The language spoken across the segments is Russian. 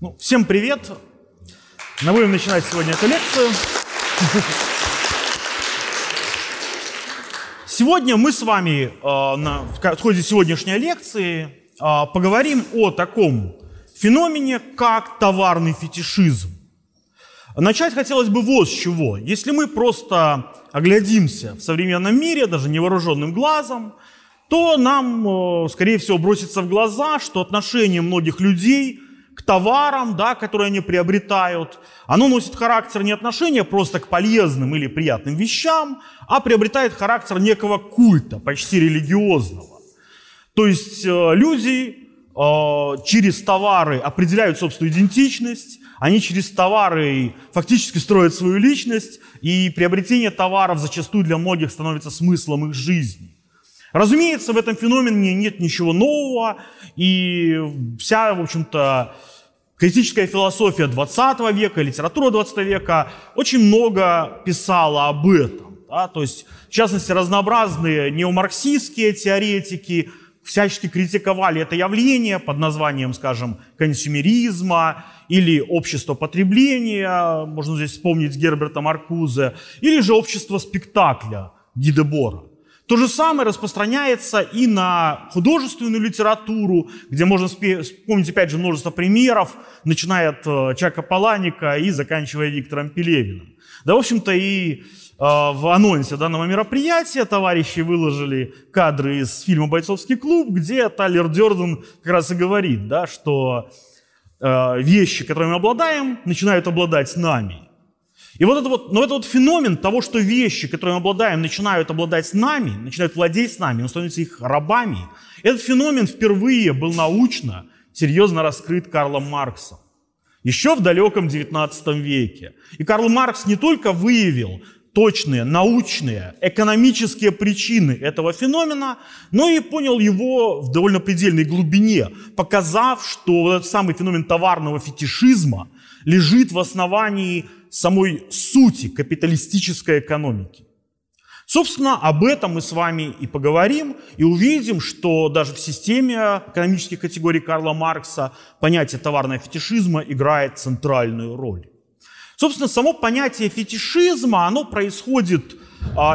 Ну, всем привет! Мы будем начинать сегодня эту лекцию. Сегодня мы с вами э, на, в ходе сегодняшней лекции э, поговорим о таком феномене, как товарный фетишизм. Начать хотелось бы вот с чего. Если мы просто оглядимся в современном мире, даже невооруженным глазом, то нам, э, скорее всего, бросится в глаза, что отношение многих людей к товарам, да, которые они приобретают, оно носит характер не отношения просто к полезным или приятным вещам, а приобретает характер некого культа, почти религиозного. То есть э, люди э, через товары определяют собственную идентичность, они через товары фактически строят свою личность, и приобретение товаров зачастую для многих становится смыслом их жизни. Разумеется, в этом феномене нет ничего нового, и вся, в общем-то, критическая философия 20 века, литература 20 века очень много писала об этом. Да? То есть, в частности, разнообразные неомарксистские теоретики всячески критиковали это явление под названием, скажем, консюмеризма или общество потребления, можно здесь вспомнить Герберта Маркузе, или же общество спектакля Ги Дебора. То же самое распространяется и на художественную литературу, где можно вспомнить, опять же, множество примеров, начиная от э, Чака Паланика и заканчивая Виктором Пелевиным. Да, в общем-то, и э, в анонсе данного мероприятия товарищи выложили кадры из фильма «Бойцовский клуб», где Тайлер Дёрден как раз и говорит, да, что э, вещи, которыми мы обладаем, начинают обладать нами. И вот это вот, но это вот феномен того, что вещи, которые мы обладаем, начинают обладать с нами, начинают владеть с нами, мы становимся их рабами. Этот феномен впервые был научно, серьезно раскрыт Карлом Марксом. Еще в далеком XIX веке. И Карл Маркс не только выявил точные научные, экономические причины этого феномена, но и понял его в довольно предельной глубине, показав, что вот этот самый феномен товарного фетишизма лежит в основании самой сути капиталистической экономики. Собственно, об этом мы с вами и поговорим, и увидим, что даже в системе экономических категорий Карла Маркса понятие товарного фетишизма играет центральную роль. Собственно, само понятие фетишизма, оно происходит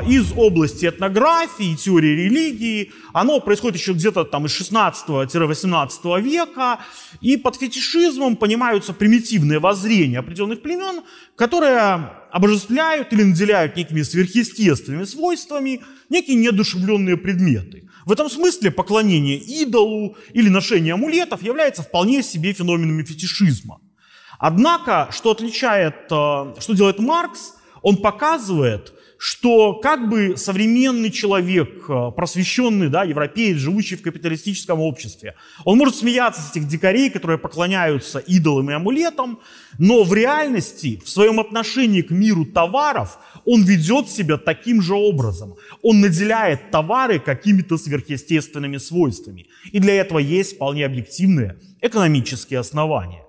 из области этнографии, теории религии. Оно происходит еще где-то там из 16-18 века. И под фетишизмом понимаются примитивные воззрения определенных племен, которые обожествляют или наделяют некими сверхъестественными свойствами некие неодушевленные предметы. В этом смысле поклонение идолу или ношение амулетов является вполне себе феноменами фетишизма. Однако, что отличает, э, что делает Маркс, он показывает, что как бы современный человек, э, просвещенный, да, европеец, живущий в капиталистическом обществе, он может смеяться с этих дикарей, которые поклоняются идолам и амулетам, но в реальности, в своем отношении к миру товаров, он ведет себя таким же образом. Он наделяет товары какими-то сверхъестественными свойствами. И для этого есть вполне объективные экономические основания.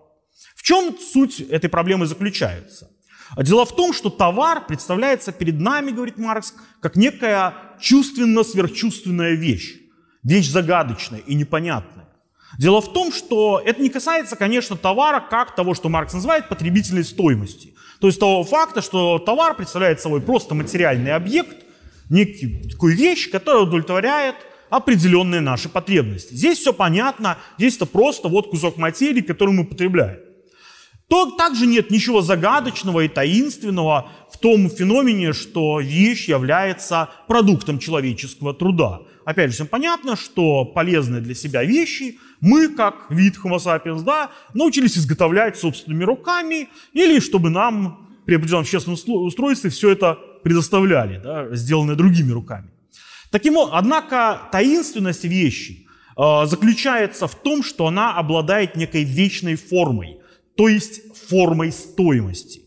В чем суть этой проблемы заключается? А дело в том, что товар представляется перед нами, говорит Маркс, как некая чувственно-сверхчувственная вещь. Вещь загадочная и непонятная. Дело в том, что это не касается, конечно, товара как того, что Маркс называет потребительной стоимости. То есть того факта, что товар представляет собой просто материальный объект, некий такую вещь, которая удовлетворяет определенные наши потребности. Здесь все понятно, здесь это просто вот кусок материи, который мы потребляем то также нет ничего загадочного и таинственного в том феномене, что вещь является продуктом человеческого труда. Опять же, всем понятно, что полезные для себя вещи мы, как вид Homo sapiens, да, научились изготовлять собственными руками, или чтобы нам при определенном общественном устройстве все это предоставляли, да, сделанное другими руками. Таким, однако таинственность вещи э, заключается в том, что она обладает некой вечной формой – то есть формой стоимости.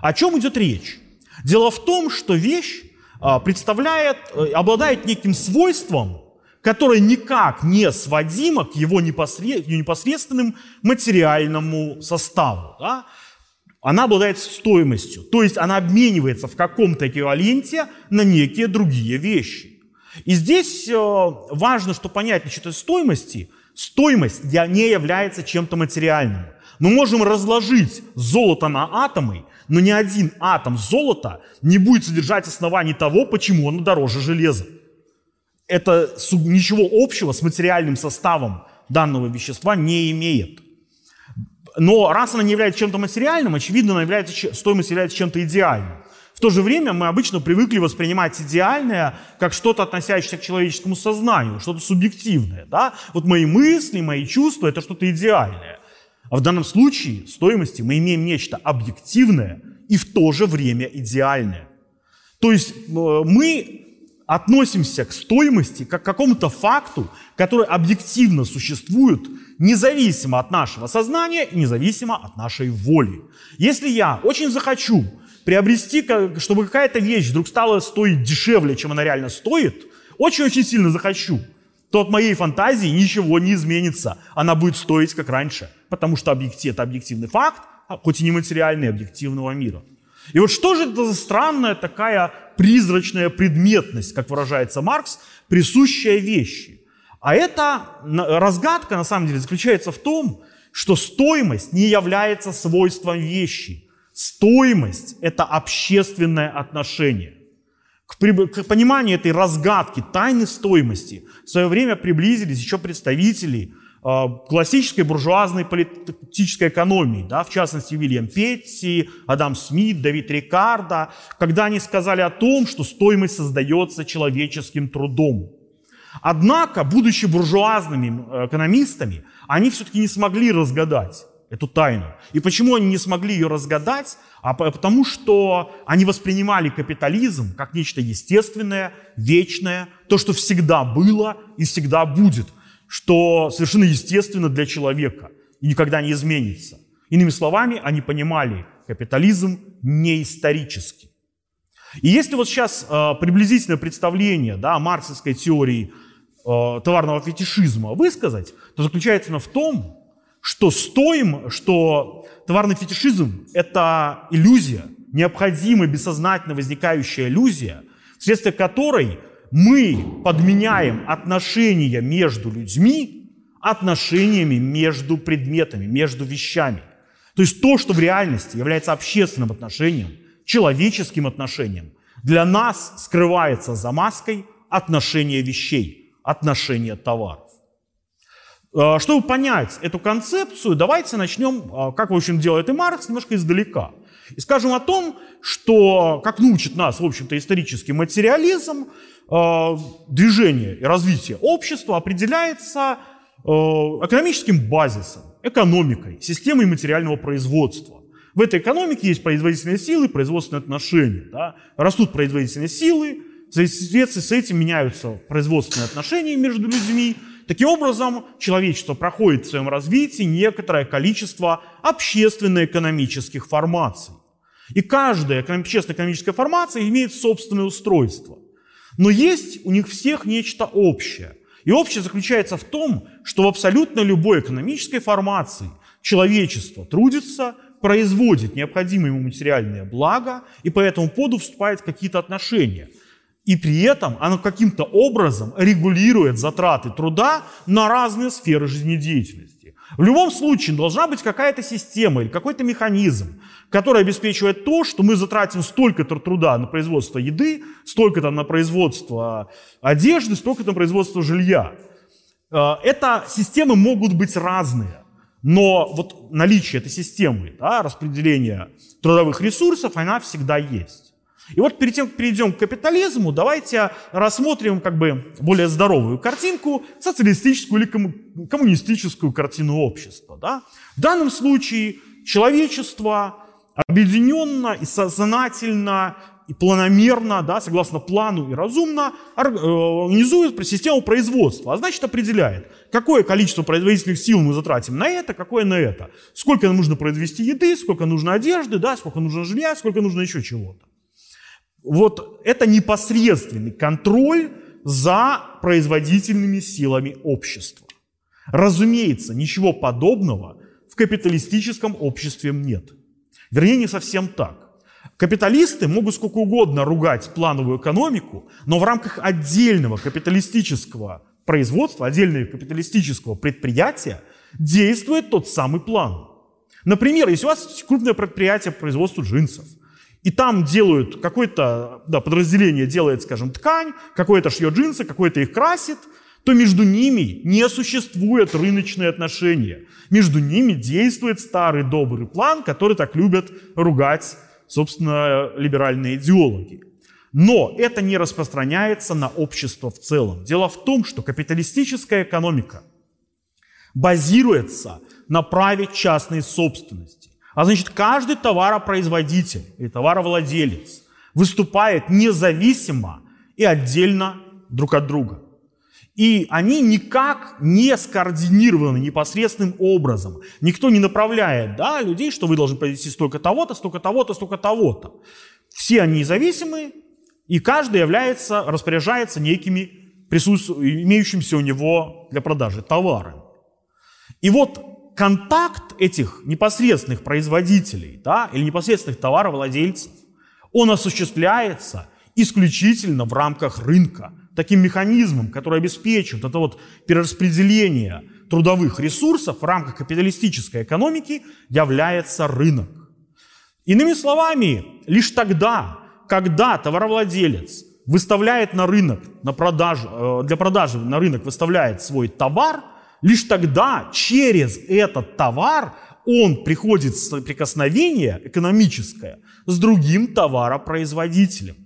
О чем идет речь? Дело в том, что вещь а, представляет, э, обладает неким свойством, которое никак не сводимо к его непосредственным материальному составу. Да? Она обладает стоимостью, то есть она обменивается в каком-то эквиваленте на некие другие вещи. И здесь э, важно, что понять насчет стоимости, стоимость не является чем-то материальным. Мы можем разложить золото на атомы, но ни один атом золота не будет содержать оснований того, почему оно дороже железа. Это ничего общего с материальным составом данного вещества не имеет. Но раз она не является чем-то материальным, очевидно, она является, стоимость является чем-то идеальным. В то же время мы обычно привыкли воспринимать идеальное как что-то, относящееся к человеческому сознанию, что-то субъективное. Да? Вот мои мысли, мои чувства – это что-то идеальное. А в данном случае стоимости мы имеем нечто объективное и в то же время идеальное. То есть э, мы относимся к стоимости как к какому-то факту, который объективно существует, независимо от нашего сознания независимо от нашей воли. Если я очень захочу приобрести, чтобы какая-то вещь вдруг стала стоить дешевле, чем она реально стоит, очень-очень сильно захочу, то от моей фантазии ничего не изменится. Она будет стоить как раньше, потому что объектив, это объективный факт, а хоть и нематериальный объективного мира. И вот что же это за странная такая призрачная предметность, как выражается Маркс, присущая вещи? А эта разгадка на самом деле заключается в том, что стоимость не является свойством вещи. Стоимость – это общественное отношение. К, к пониманию этой разгадки, тайны стоимости в свое время приблизились еще представители классической буржуазной политической экономии, да, в частности Уильям Петти, Адам Смит, Давид Рикардо, когда они сказали о том, что стоимость создается человеческим трудом. Однако, будучи буржуазными э, экономистами, они все-таки не смогли разгадать эту тайну. И почему они не смогли ее разгадать? А потому что они воспринимали капитализм как нечто естественное, вечное, то, что всегда было и всегда будет, что совершенно естественно для человека и никогда не изменится. Иными словами, они понимали, капитализм не исторический. И если вот сейчас э, приблизительное представление да, марксовской теории э, товарного фетишизма высказать, то заключается оно в том, что стоим, что товарный фетишизм – это иллюзия, необходимая, бессознательно возникающая иллюзия, вследствие которой мы подменяем отношения между людьми отношениями между предметами, между вещами. То есть то, что в реальности является общественным отношением, человеческим отношением, для нас скрывается за маской отношения вещей, отношения товаров. Э, чтобы понять эту концепцию, давайте начнем, э, как, в общем, делает и Маркс, немножко издалека. И скажем о том, что, как научит нас, в общем-то, исторический материализм, э, движение и развитие общества определяется экономическим базисом, экономикой, системой материального производства. В этой экономике есть производительные силы, производственные отношения. Да? Растут производительные силы, в соответствии с этим меняются производственные отношения между людьми, Таким образом, человечество проходит в своем развитии некоторое количество общественно-экономических формаций. И каждая общественно-экономическая формация имеет собственное устройство. Но есть у них всех нечто общее. И общее заключается в том, что в абсолютно любой экономической формации человечество трудится, производит необходимые ему материальные блага, и по этому поводу вступают какие-то отношения – и при этом оно каким-то образом регулирует затраты труда на разные сферы жизнедеятельности. В любом случае должна быть какая-то система или какой-то механизм, который обеспечивает то, что мы затратим столько-то труда на производство еды, столько-то на производство одежды, столько-то на производство жилья. Э, это системы могут быть разные, но вот наличие этой системы, да, распределения трудовых ресурсов, она всегда есть. И вот перед тем, как перейдем к капитализму, давайте рассмотрим как бы более здоровую картинку, социалистическую или коммунистическую картину общества. Да? В данном случае человечество объединенно и сознательно и планомерно, да, согласно плану и разумно, э, организует систему производства, а значит определяет, какое количество производительных сил мы затратим на это, какое на это. Сколько нужно произвести еды, сколько нужно одежды, да, сколько нужно жилья, сколько нужно еще чего-то. Вот это непосредственный контроль за производительными силами общества. Разумеется, ничего подобного в капиталистическом обществе нет. Вернее, не совсем так. Капиталисты могут сколько угодно ругать плановую экономику, но в рамках отдельного капиталистического производства, отдельного капиталистического предприятия действует тот самый план. Например, если у вас крупное предприятие по производству джинсов, и там делают какое-то да, подразделение делает, скажем, ткань, какое-то шьет джинсы, какое-то их красит, то между ними не существует рыночные отношения. Между ними действует старый добрый план, который так любят ругать, собственно, либеральные идеологи. Но это не распространяется на общество в целом. Дело в том, что капиталистическая экономика базируется на праве частной собственности. А значит, каждый товаропроизводитель или товаровладелец выступает независимо и отдельно друг от друга. И они никак не скоординированы непосредственным образом. Никто не направляет да, людей, что вы должны произвести столько того-то, столько того-то, столько того-то. Все они независимые, и каждый является, распоряжается некими имеющимися у него для продажи товарами. И вот контакт этих непосредственных производителей да, или непосредственных товаровладельцев, он осуществляется исключительно в рамках рынка, таким механизмом, который обеспечивает это вот перераспределение трудовых ресурсов в рамках капиталистической экономики, является рынок. Иными словами, лишь тогда, когда товаровладелец выставляет на рынок, на продажу, э, для продажи на рынок выставляет свой товар – Лишь тогда через этот товар он приходит в соприкосновение экономическое с другим товаропроизводителем.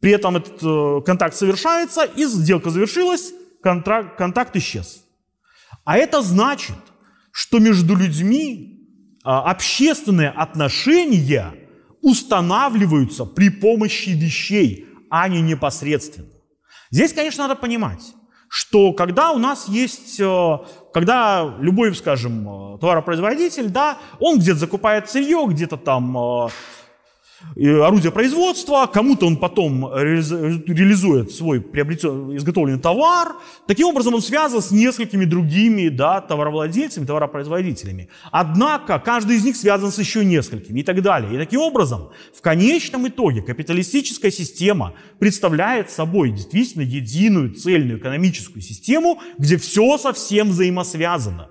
При этом этот э, контакт совершается, и сделка завершилась, контракт, контакт исчез. А это значит, что между людьми э, общественные отношения устанавливаются при помощи вещей, а не непосредственно. Здесь, конечно, надо понимать, что когда у нас есть, э, когда любой, скажем, э, товаропроизводитель, да, он где-то закупает сырье, где-то там э, орудие производства, кому-то он потом реализует свой приобретен, изготовленный товар. Таким образом, он связан с несколькими другими да, товаровладельцами, товаропроизводителями. Однако, каждый из них связан с еще несколькими и так далее. И таким образом, в конечном итоге, капиталистическая система представляет собой действительно единую цельную экономическую систему, где все совсем взаимосвязано.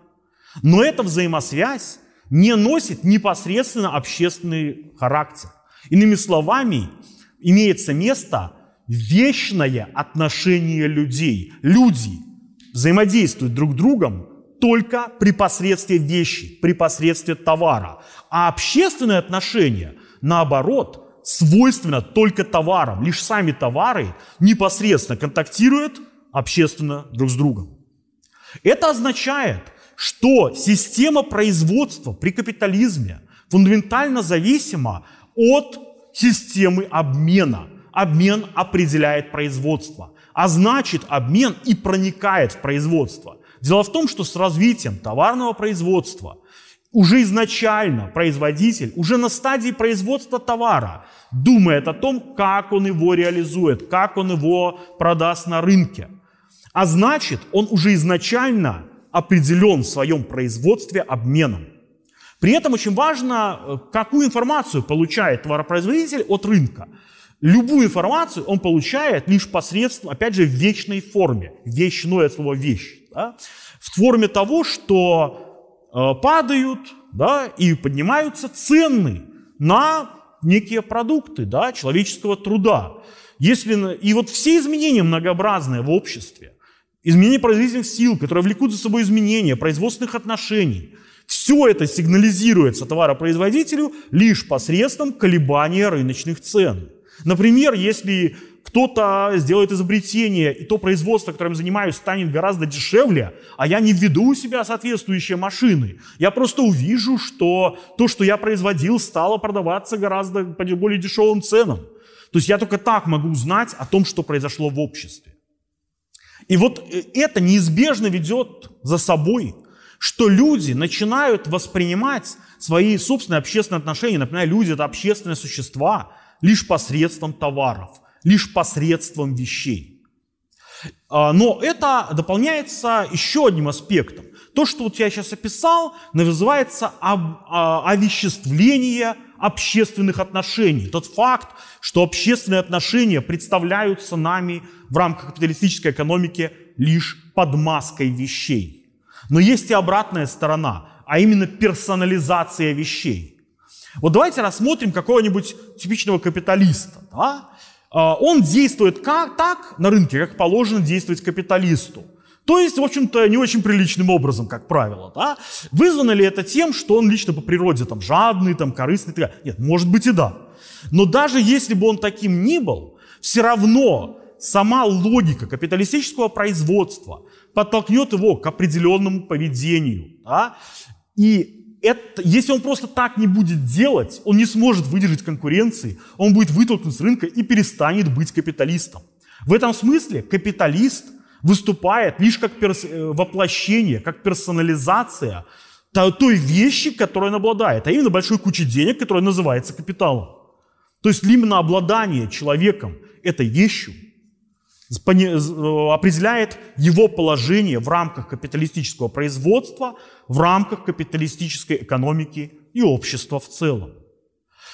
Но эта взаимосвязь не носит непосредственно общественный характер. Иными словами, имеется место вечное отношение людей. Люди взаимодействуют друг с другом только при посредстве вещи, при посредстве товара. А общественные отношения, наоборот, свойственно только товарам. Лишь сами товары непосредственно контактируют общественно друг с другом. Это означает, что система производства при капитализме фундаментально зависима от системы обмена. Обмен определяет производство, а значит обмен и проникает в производство. Дело в том, что с развитием товарного производства уже изначально производитель, уже на стадии производства товара, думает о том, как он его реализует, как он его продаст на рынке. А значит, он уже изначально определен в своем производстве обменом. При этом очень важно, э, какую информацию получает товаропроизводитель от рынка. Любую информацию он получает лишь посредством, опять же, в вечной форме. Вечное слово «вещь». Да? В форме того, что э, падают да, и поднимаются цены на некие продукты да, человеческого труда. Если, и вот все изменения многообразные в обществе, изменения производительных сил, которые влекут за собой изменения производственных отношений – все это сигнализируется товаропроизводителю лишь посредством колебания рыночных цен. Например, если кто-то сделает изобретение, и то производство, которым занимаюсь, станет гораздо дешевле, а я не введу у себя соответствующие машины. Я просто увижу, что то, что я производил, стало продаваться гораздо по более дешевым ценам. То есть я только так могу узнать о том, что произошло в обществе. И вот э, это неизбежно ведет за собой что люди начинают воспринимать свои собственные общественные отношения, например, люди это общественные существа, лишь посредством товаров, лишь посредством вещей. А, но это дополняется еще одним аспектом. То, что вот я сейчас описал, называется а, овеществление общественных отношений. Тот факт, что общественные отношения представляются нами в рамках капиталистической экономики лишь под маской вещей. Но есть и обратная сторона. а именно персонализация вещей. Вот давайте рассмотрим какого-нибудь типичного капиталиста. Да? А, он действует как, так на рынке, как положено действовать капиталисту. То есть, в общем-то, не очень приличным образом, как правило. Да? Вызвано ли это тем, что он лично по природе там, жадный, там, корыстный? Нет, может быть и да. Но даже если бы он таким ни был, все равно сама логика капиталистического производства подтолкнет его к определенному поведению. Да? И это, если он просто так не будет делать, он не сможет выдержать конкуренции, он будет вытолкнут с рынка и перестанет быть капиталистом. В этом смысле капиталист выступает лишь как перс- э, воплощение, как персонализация той вещи, которой он обладает, а именно большой кучей денег, которая называется капиталом. То есть именно обладание человеком этой вещью определяет его положение в рамках капиталистического производства, в рамках капиталистической экономики и общества в целом.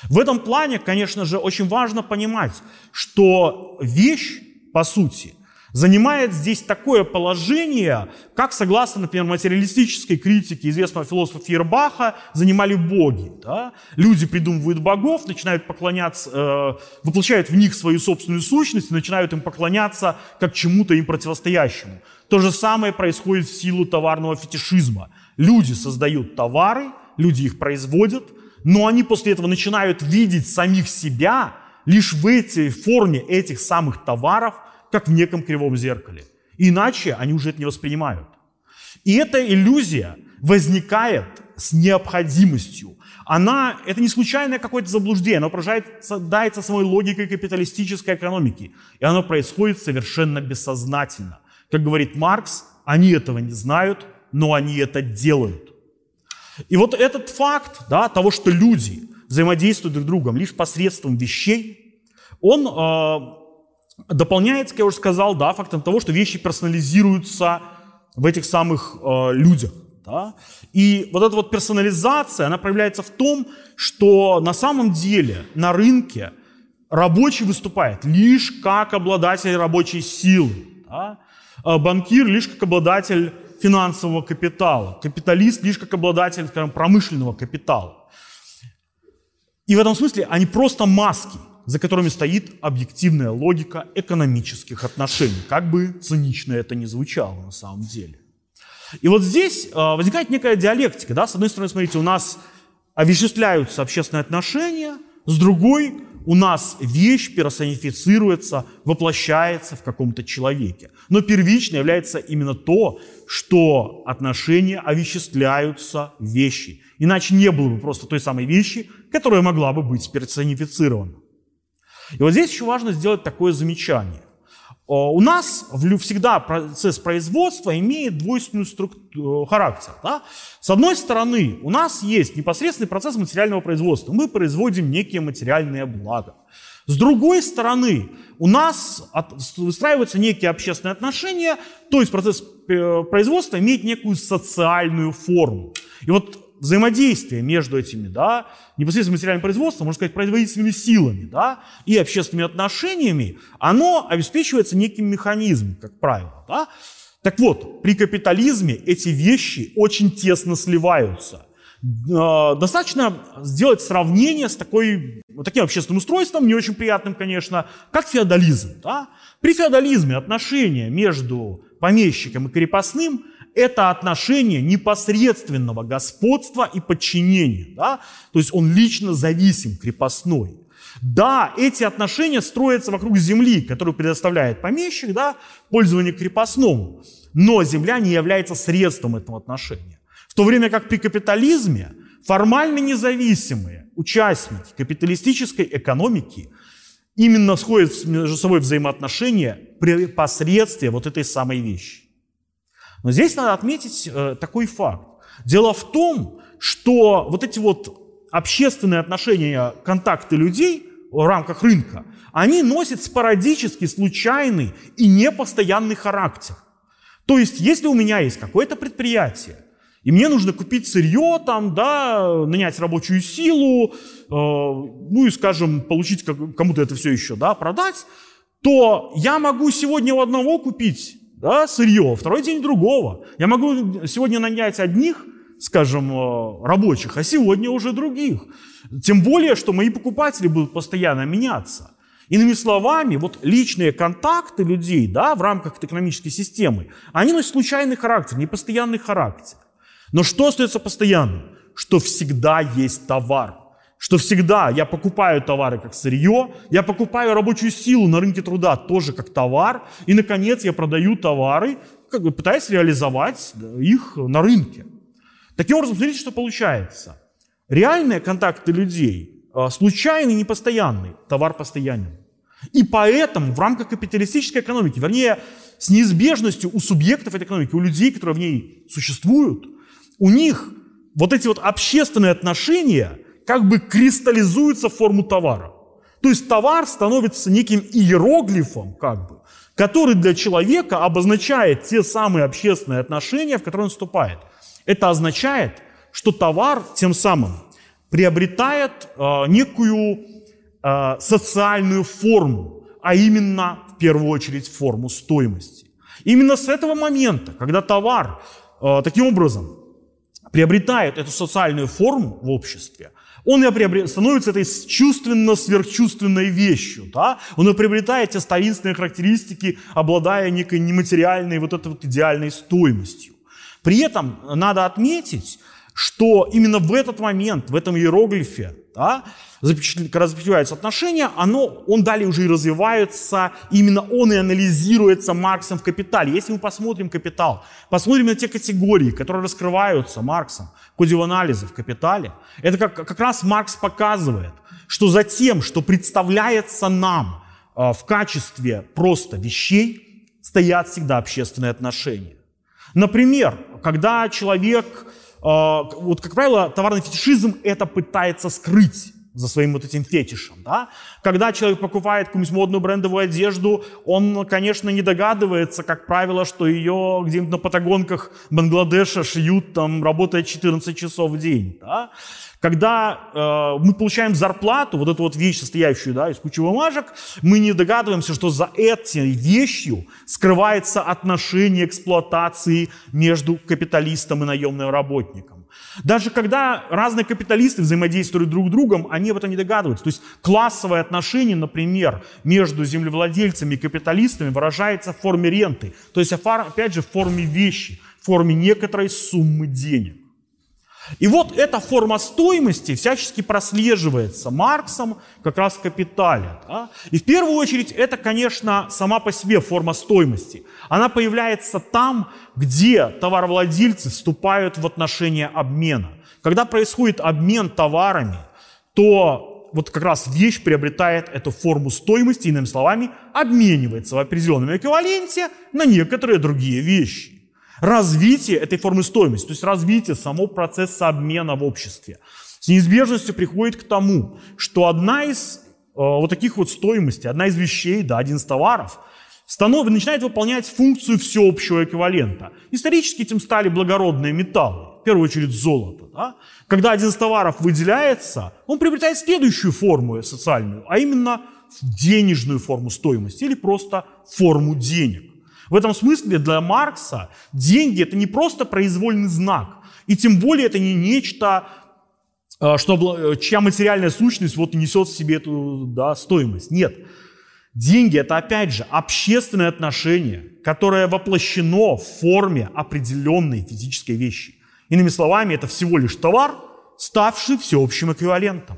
В этом плане, конечно же, очень важно понимать, что вещь, по сути, занимает здесь такое положение, как, согласно, например, материалистической критике известного философа Фейербаха, занимали боги. Да? Люди придумывают богов, начинают поклоняться, э, воплощают в них свою собственную сущность, начинают им поклоняться как чему-то им противостоящему. То же самое происходит в силу товарного фетишизма. Люди создают товары, люди их производят, но они после этого начинают видеть самих себя лишь в этой форме этих самых товаров – как в неком кривом зеркале. Иначе они уже это не воспринимают. И эта иллюзия возникает с необходимостью. Она, это не случайное какое-то заблуждение, оно порождается самой логикой капиталистической экономики. И оно происходит совершенно бессознательно. Как говорит Маркс, они этого не знают, но они это делают. И вот этот факт да, того, что люди взаимодействуют друг с другом лишь посредством вещей, он э, дополняется, как я уже сказал, да, фактом того, что вещи персонализируются в этих самых э, людях. Да? И вот эта вот персонализация, она проявляется в том, что на самом деле на рынке рабочий выступает лишь как обладатель рабочей силы, да? а банкир лишь как обладатель финансового капитала, капиталист лишь как обладатель скажем, промышленного капитала. И в этом смысле они просто маски – за которыми стоит объективная логика экономических отношений, как бы цинично это ни звучало на самом деле. И вот здесь э, возникает некая диалектика. Да? С одной стороны, смотрите, у нас овеществляются общественные отношения, с другой у нас вещь персонифицируется, воплощается в каком-то человеке. Но первично является именно то, что отношения овеществляются вещи. Иначе не было бы просто той самой вещи, которая могла бы быть персонифицирована. И вот здесь еще важно сделать такое замечание. У нас всегда процесс производства имеет двойственный структуру, э, характер. Да? С одной стороны, у нас есть непосредственный процесс материального производства. Мы производим некие материальные блага. С другой стороны, у нас выстраиваются некие общественные отношения, то есть процесс э, производства имеет некую социальную форму. И вот взаимодействие между этими, да, непосредственно материальным производством, можно сказать, производительными силами, да, и общественными отношениями, оно обеспечивается неким механизмом, как правило, да. Так вот, при капитализме эти вещи очень тесно сливаются. А, достаточно сделать сравнение с такой, вот таким общественным устройством, не очень приятным, конечно, как феодализм. Да? При феодализме отношения между помещиком и крепостным это отношение непосредственного господства и подчинения. Да? То есть он лично зависим, крепостной. Да, эти отношения строятся вокруг земли, которую предоставляет помещик, да, пользование крепостному. Но земля не является средством этого отношения. В то время как при капитализме формально независимые участники капиталистической экономики именно сходят между собой взаимоотношения при посредстве вот этой самой вещи. Но здесь надо отметить э, такой факт. Дело в том, что вот эти вот общественные отношения, контакты людей в рамках рынка, они носят спорадический, случайный и непостоянный характер. То есть, если у меня есть какое-то предприятие, и мне нужно купить сырье, там, да, нанять рабочую силу, э, ну и, скажем, получить кому-то это все еще, да, продать, то я могу сегодня у одного купить да, сырье, второй день другого. Я могу сегодня нанять одних скажем, э, рабочих, а сегодня уже других. Тем более, что мои покупатели будут постоянно меняться. Иными словами, вот личные контакты людей да, в рамках экономической системы, они носят случайный характер, непостоянный характер. Но что остается постоянным? Что всегда есть товар. Что всегда я покупаю товары как сырье, я покупаю рабочую силу на рынке труда тоже как товар, и, наконец, я продаю товары, как бы пытаясь реализовать их на рынке. Таким образом, смотрите, что получается. Реальные контакты людей а, случайный, непостоянный, товар постоянен. И поэтому в рамках капиталистической экономики, вернее, с неизбежностью у субъектов этой экономики, у людей, которые в ней существуют, у них вот эти вот общественные отношения как бы кристаллизуются в форму товара. То есть товар становится неким иероглифом, как бы, который для человека обозначает те самые общественные отношения, в которые он вступает. Это означает, что товар тем самым приобретает э, некую э, социальную форму, а именно в первую очередь форму стоимости. Именно с этого момента, когда товар э, таким образом приобретает эту социальную форму в обществе, он становится этой чувственно-сверхчувственной вещью. Да? Он приобретает те таинственные характеристики, обладая некой нематериальной вот этой вот идеальной стоимостью. При этом надо отметить, что именно в этот момент, в этом иероглифе, да, запечатляются отношения, оно, он далее уже и развивается, именно он и анализируется Марксом в «Капитале». Если мы посмотрим «Капитал», посмотрим на те категории, которые раскрываются Марксом в ходе анализа в «Капитале», это как, как раз Маркс показывает, что за тем, что представляется нам э, в качестве просто вещей, стоят всегда общественные отношения. Например, когда человек а, вот, как правило, товарный фетишизм это пытается скрыть за своим вот этим фетишем. Да? Когда человек покупает какую-нибудь модную брендовую одежду, он, конечно, не догадывается, как правило, что ее где-нибудь на патагонках Бангладеша шьют, там, работая 14 часов в день. Да? Когда э, мы получаем зарплату, вот эту вот вещь, состоящую да, из кучи бумажек, мы не догадываемся, что за этой вещью скрывается отношение эксплуатации между капиталистом и наемным работником. Даже когда разные капиталисты взаимодействуют друг с другом, они об этом не догадываются. То есть классовое отношение, например, между землевладельцами и капиталистами выражается в форме ренты. То есть, опять же, в форме вещи, в форме некоторой суммы денег. И вот эта форма стоимости всячески прослеживается Марксом как раз в «Капитале». Да? И в первую очередь это, конечно, сама по себе форма стоимости. Она появляется там, где товаровладельцы вступают в отношения обмена. Когда происходит обмен товарами, то вот как раз вещь приобретает эту форму стоимости, иными словами, обменивается в определенном эквиваленте на некоторые другие вещи развитие этой формы стоимости, то есть развитие самого процесса обмена в обществе, с неизбежностью приходит к тому, что одна из э, вот таких вот стоимостей, одна из вещей, да, один из товаров, станов, начинает выполнять функцию всеобщего эквивалента. Исторически этим стали благородные металлы, в первую очередь золото. Да? Когда один из товаров выделяется, он приобретает следующую форму социальную, а именно денежную форму стоимости или просто форму денег. В этом смысле для Маркса деньги это не просто произвольный знак, и тем более это не нечто, э, что, чья материальная сущность вот несет в себе эту да, стоимость. Нет. Деньги это опять же общественное отношение, которое воплощено в форме определенной физической вещи. Иными словами, это всего лишь товар, ставший всеобщим эквивалентом.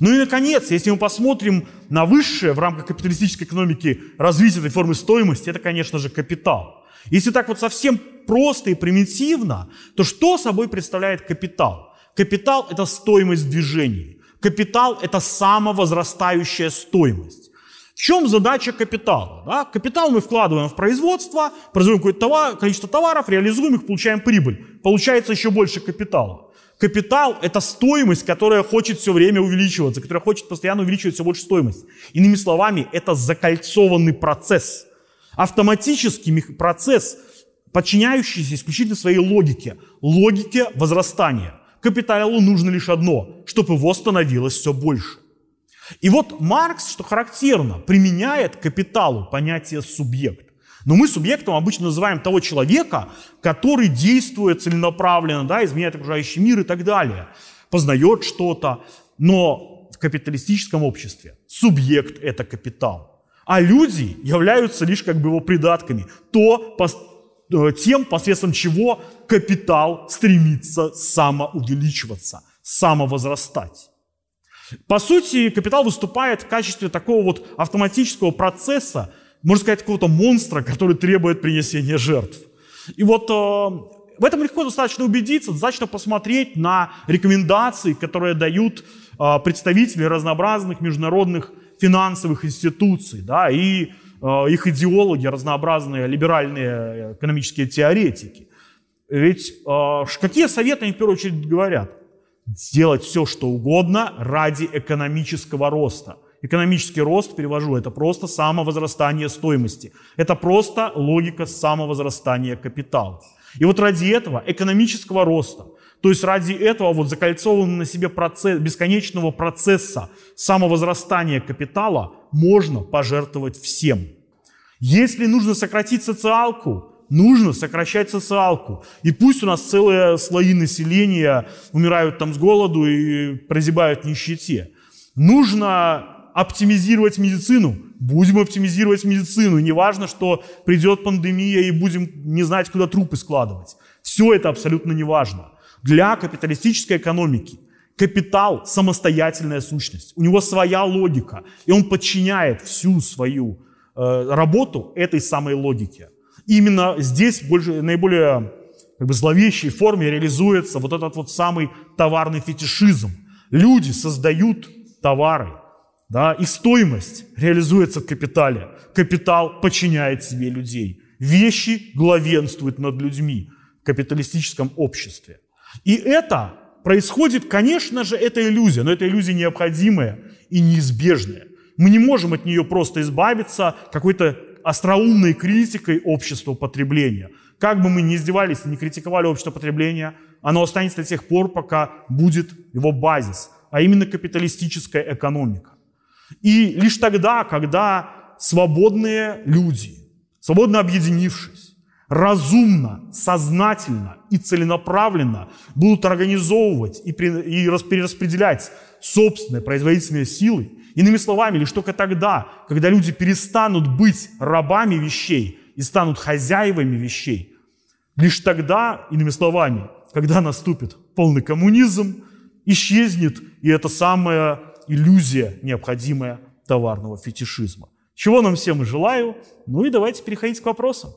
Ну и, наконец, если мы посмотрим на высшее в рамках капиталистической экономики развитие этой формы стоимости, это, конечно же, капитал. Если так вот совсем просто и примитивно, то что собой представляет капитал? Капитал – это стоимость движений. Капитал – это самовозрастающая стоимость. В чем задача капитала? Да? Капитал мы вкладываем в производство, производим какое-то товар, количество товаров, реализуем их, получаем прибыль. Получается еще больше капитала. Капитал – это стоимость, которая хочет все время увеличиваться, которая хочет постоянно увеличивать все больше стоимость. Иными словами, это закольцованный процесс, автоматический процесс, подчиняющийся исключительно своей логике, логике возрастания. Капиталу нужно лишь одно, чтобы его становилось все больше. И вот Маркс, что характерно, применяет капиталу понятие субъект. Но мы субъектом обычно называем того человека, который действует целенаправленно, да, изменяет окружающий мир и так далее, познает что-то. Но в капиталистическом обществе субъект – это капитал. А люди являются лишь как бы его придатками. То, э, тем, посредством чего капитал стремится самоувеличиваться, самовозрастать. По сути, капитал выступает в качестве такого вот автоматического процесса, можно сказать, какого-то монстра, который требует принесения жертв. И вот э, в этом легко достаточно убедиться, достаточно посмотреть на рекомендации, которые дают э, представители разнообразных международных финансовых институций, да, и э, их идеологи, разнообразные либеральные экономические теоретики. Ведь э, какие советы они в первую очередь говорят? Сделать все, что угодно ради экономического роста. Экономический рост, перевожу, это просто самовозрастание стоимости. Это просто логика самовозрастания капитала. И вот ради этого экономического роста, то есть ради этого вот закольцованного на себе процесс, бесконечного процесса самовозрастания капитала можно пожертвовать всем. Если нужно сократить социалку, нужно сокращать социалку. И пусть у нас целые слои населения умирают там с голоду и прозябают в нищете. Нужно оптимизировать медицину. Будем оптимизировать медицину. Не важно, что придет пандемия и будем не знать, куда трупы складывать. Все это абсолютно не важно. Для капиталистической экономики капитал – самостоятельная сущность. У него своя логика. И он подчиняет всю свою э, работу этой самой логике. И именно здесь больше, наиболее как бы, зловещей форме реализуется вот этот вот самый товарный фетишизм. Люди создают товары, да, их стоимость реализуется в капитале. Капитал подчиняет себе людей. Вещи главенствуют над людьми в капиталистическом обществе. И это происходит, конечно же, это иллюзия, но это иллюзия необходимая и неизбежная. Мы не можем от нее просто избавиться какой-то остроумной критикой общества потребления. Как бы мы ни издевались и не критиковали общество потребления, оно останется до тех пор, пока будет его базис, а именно капиталистическая экономика. И лишь тогда, когда свободные люди, свободно объединившись, разумно, сознательно и целенаправленно будут организовывать и перераспределять собственные производительные силы, иными словами, лишь только тогда, когда люди перестанут быть рабами вещей и станут хозяевами вещей, лишь тогда, иными словами, когда наступит полный коммунизм, исчезнет и это самое иллюзия, необходимая товарного фетишизма. Чего нам всем и желаю. Ну и давайте переходить к вопросам.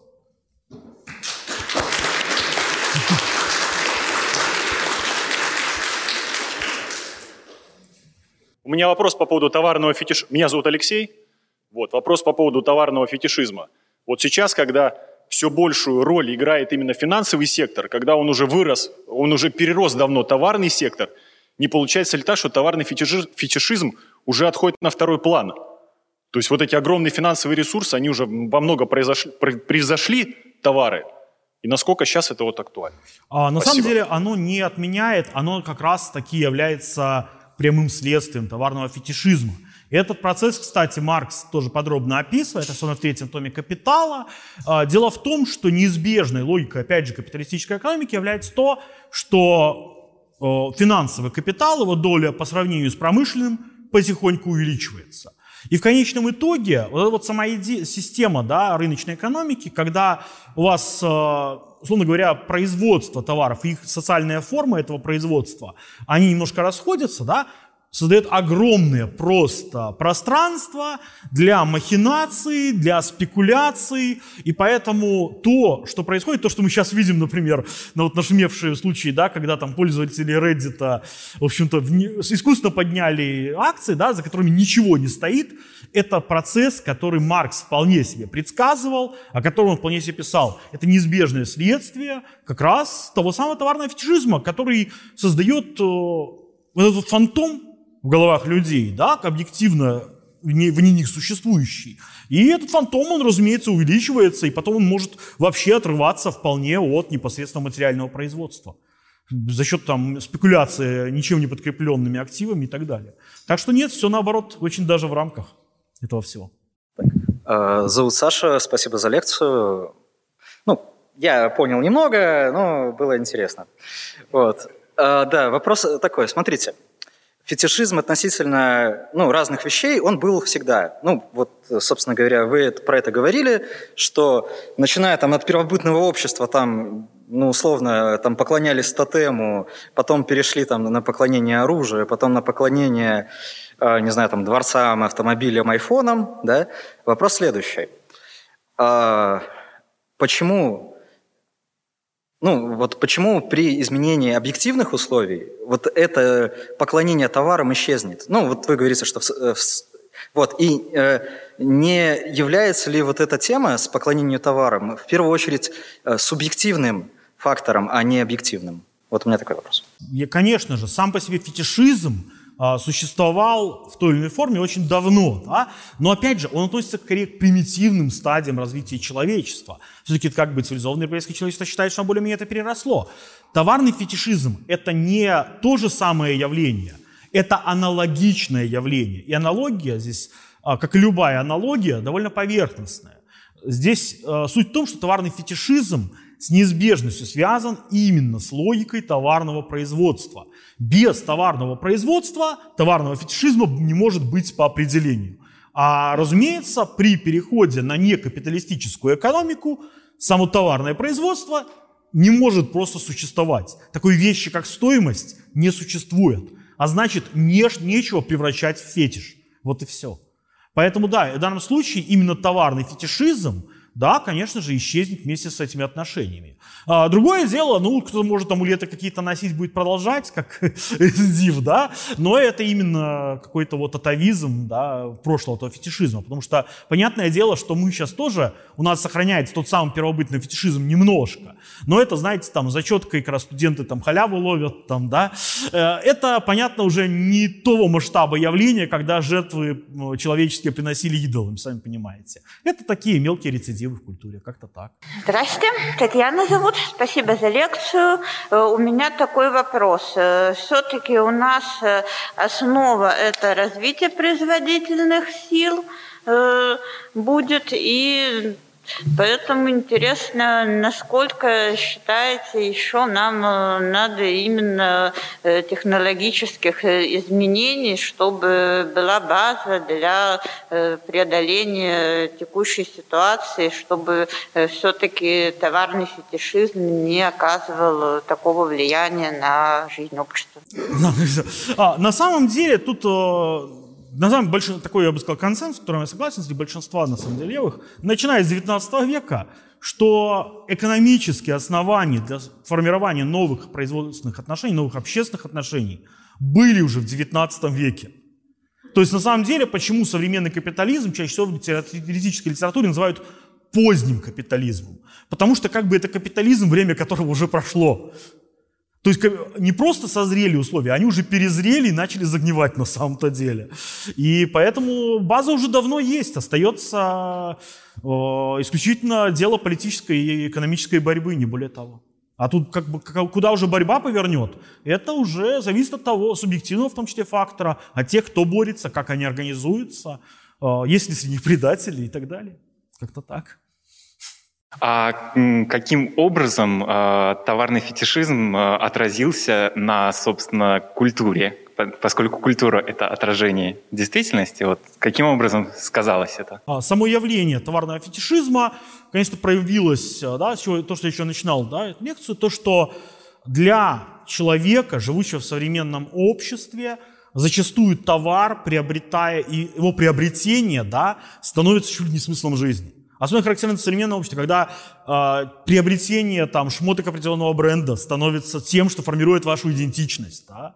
У меня вопрос по поводу товарного фетишизма. Меня зовут Алексей. Вот, вопрос по поводу товарного фетишизма. Вот сейчас, когда все большую роль играет именно финансовый сектор, когда он уже вырос, он уже перерос давно товарный сектор – не получается ли так, что товарный фетишизм уже отходит на второй план? То есть вот эти огромные финансовые ресурсы, они уже во много произошли, произошли товары, и насколько сейчас это вот актуально? А, на самом деле оно не отменяет, оно как раз таки является прямым следствием товарного фетишизма. И этот процесс, кстати, Маркс тоже подробно описывает, особенно в третьем томе «Капитала». А, дело в том, что неизбежной логикой, опять же, капиталистической экономики является то, что финансовый капитал, его доля по сравнению с промышленным потихоньку увеличивается. И в конечном итоге вот эта вот сама иде- система да, рыночной экономики, когда у вас, э, условно говоря, производство товаров и их социальная форма этого производства, они немножко расходятся, да, создает огромное просто пространство для махинаций, для спекуляций, и поэтому то, что происходит, то, что мы сейчас видим, например, на вот нашумевшие случаи, да, когда там пользователи Reddit, в общем-то, искусственно подняли акции, да, за которыми ничего не стоит, это процесс, который Маркс вполне себе предсказывал, о котором он вполне себе писал. Это неизбежное следствие как раз того самого товарного фетишизма, который создает э, вот этот фантом в головах людей, да, объективно вне, них существующий. И этот фантом, он, разумеется, увеличивается, и потом он может вообще отрываться вполне от непосредственно материального производства за счет там, спекуляции ничем не подкрепленными активами и так далее. Так что нет, все наоборот, очень даже в рамках этого всего. Так, Э, зовут Саша, спасибо за лекцию. Ну, я понял немного, но было интересно. Вот. Э, да, вопрос такой, смотрите. Фетишизм относительно ну, разных вещей, он был всегда. Ну, вот, собственно говоря, вы про это говорили, что начиная там от первобытного общества, там ну, условно, там поклонялись тотему, потом перешли там на поклонение оружию, потом на поклонение, э, не знаю, там, дворцам, автомобилям, айфонам, да? Вопрос следующий. А почему ну, вот почему при изменении объективных условий вот это поклонение товарам исчезнет? Ну, вот вы говорите, что... В, в, вот, и э, не является ли вот эта тема с поклонением товарам в первую очередь э, субъективным фактором, а не объективным? Вот у меня такой вопрос. И, конечно же, сам по себе фетишизм существовал в той или иной форме очень давно. Да? Но опять же, он относится к примитивным стадиям развития человечества. Все-таки как бы цивилизованное европейское человечество считает, что более-менее это переросло. Товарный фетишизм – это не то же самое явление, это аналогичное явление. И аналогия здесь, а, как и любая аналогия, довольно поверхностная. Здесь а, суть в том, что товарный фетишизм – с неизбежностью связан именно с логикой товарного производства. Без товарного производства товарного фетишизма не может быть по определению. А разумеется, при переходе на некапиталистическую экономику само товарное производство не может просто существовать. Такой вещи, как стоимость, не существует. А значит, не, нечего превращать в фетиш. Вот и все. Поэтому да, в данном случае именно товарный фетишизм да, конечно же, исчезнет вместе с этими отношениями. А, другое дело, ну, кто-то может амулеты какие-то носить, будет продолжать, как Див, да, но это именно какой-то вот атовизм, да, прошлого этого фетишизма, потому что понятное дело, что мы сейчас тоже, у нас сохраняется тот самый первобытный фетишизм немножко, но это, знаете, там, зачеткой, как раз студенты там халяву ловят, там, да, э, это, понятно, уже не того масштаба явления, когда жертвы человеческие приносили идолам, сами понимаете. Это такие мелкие рецидивы в культуре, как-то так. Здравствуйте, Татьяна зовут, спасибо за лекцию. Э, у меня такой вопрос. Э, Все-таки у нас э, основа – это развитие производительных сил будет, и Поэтому интересно, насколько считаете, еще нам э, надо именно э, технологических э, изменений, чтобы была база для преодоления текущей ситуации, чтобы все-таки товарный фетишизм не оказывал такого влияния на жизнь общества. А, на самом деле тут на самом деле, такой, я бы сказал, консенсус, с которым я согласен, среди большинства, на самом деле, левых, начиная с 19 века, что экономические основания для формирования новых производственных отношений, новых общественных отношений были уже в 19 веке. То есть, на самом деле, почему современный капитализм чаще всего в теоретической литературе называют поздним капитализмом? Потому что как бы это капитализм, время которого уже прошло. То есть не просто созрели условия, они уже перезрели и начали загнивать на самом-то деле. И поэтому база уже давно есть. Остается э, исключительно дело политической и экономической борьбы, не более того. А тут как бы, куда уже борьба повернет, это уже зависит от того субъективного, в том числе, фактора, от тех, кто борется, как они организуются, э, есть ли среди них предатели и так далее. Как-то так. А каким образом э, товарный фетишизм э, отразился на, собственно, культуре? Поскольку культура — это отражение действительности, вот каким образом сказалось это? А, само явление товарного фетишизма, конечно, проявилось, да, то, что я еще начинал да, лекцию, то, что для человека, живущего в современном обществе, зачастую товар, приобретая и его приобретение, да, становится чуть ли не смыслом жизни. Особенно характерно для современного общества, когда э, приобретение там, шмоток определенного бренда становится тем, что формирует вашу идентичность. Да?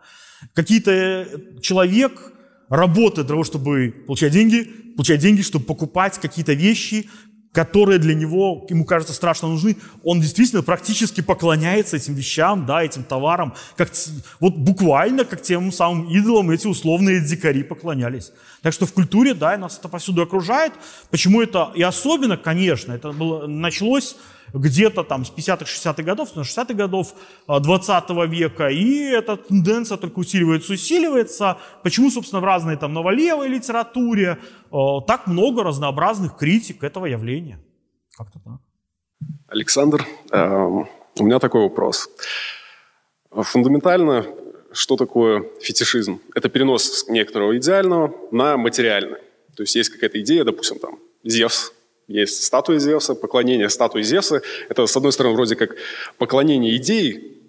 Какие-то э, человек работает для того, чтобы получать деньги, получать деньги, чтобы покупать какие-то вещи, которые для него, ему кажется, страшно нужны, он действительно практически поклоняется этим вещам, да, этим товарам, как, вот буквально как тем самым идолам эти условные дикари поклонялись. Так что в культуре, да, нас это повсюду окружает. Почему это, и особенно, конечно, это было, началось где-то там с 50-х, 60-х годов, с 60-х годов 20 века, и эта тенденция только усиливается, усиливается. Почему, собственно, в разной там новолевой литературе так много разнообразных критик этого явления? Как-то так. Александр, эм, у меня такой вопрос. Фундаментально, что такое фетишизм? Это перенос некоторого идеального на материальное. То есть есть какая-то идея, допустим, там, Зевс, есть статуя Зевса, поклонение статуи Зевса. Это, с одной стороны, вроде как поклонение идеи,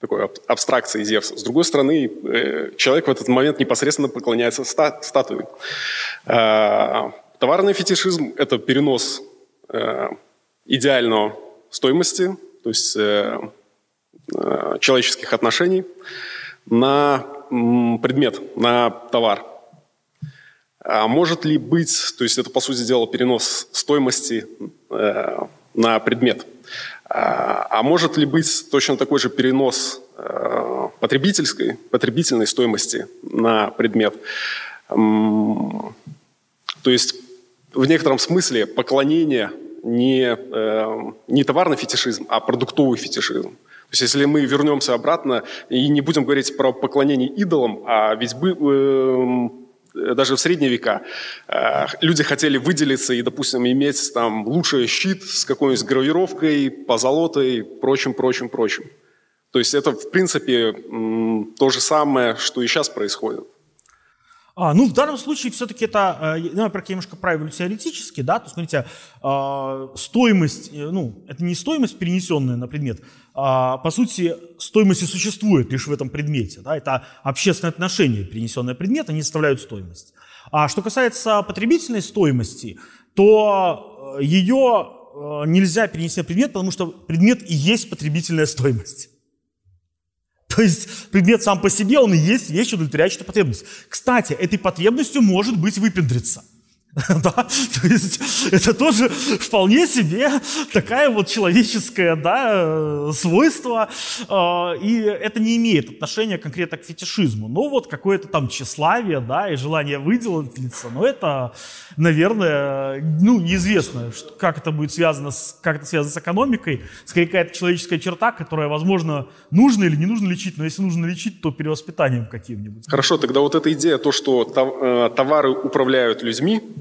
такой абстракции Зевса. С другой стороны, э, человек в этот момент непосредственно поклоняется ста статуе. Э, товарный фетишизм – это перенос э, идеального стоимости, то есть человеческих отношений, на предмет, на товар. А может ли быть, то есть это, по сути дела, перенос стоимости э, на предмет, а, а может ли быть точно такой же перенос э, потребительской, потребительной стоимости на предмет? То есть в некотором смысле поклонение не, э, не товарный фетишизм, а продуктовый фетишизм. То есть если мы вернемся обратно и не будем говорить про поклонение идолам, а ведь бы, э, даже в средние века э, люди хотели выделиться и, допустим, иметь там лучший щит с какой-нибудь гравировкой, позолотой, прочим, прочим, прочим. То есть это, в принципе, то же самое, что и сейчас происходит. А, ну, в данном случае все-таки это, э, ну, во-первых, немножко правилю теоретически, да, то есть, смотрите, э, стоимость, э, ну, это не стоимость, перенесенная на предмет, а, по сути, стоимость и существует лишь в этом предмете, да, это общественное отношение, перенесенное предмет, они составляют стоимость. А что касается потребительной стоимости, то ее нельзя перенести на предмет, потому что предмет и есть потребительная стоимость. То есть предмет сам по себе, он и есть вещь, удовлетворяющая потребность. Кстати, этой потребностью может быть выпендриться. да? То есть это тоже вполне себе такая вот человеческое да, свойство, э, и это не имеет отношения конкретно к фетишизму. Но вот какое-то там тщеславие, да, и желание выделиться, но это, наверное, ну, неизвестно, как это будет связано с, как это связано с экономикой, скорее какая-то человеческая черта, которая, возможно, нужно или не нужно лечить, но если нужно лечить, то перевоспитанием каким-нибудь. Хорошо, тогда вот эта идея, то, что э, товары управляют людьми, а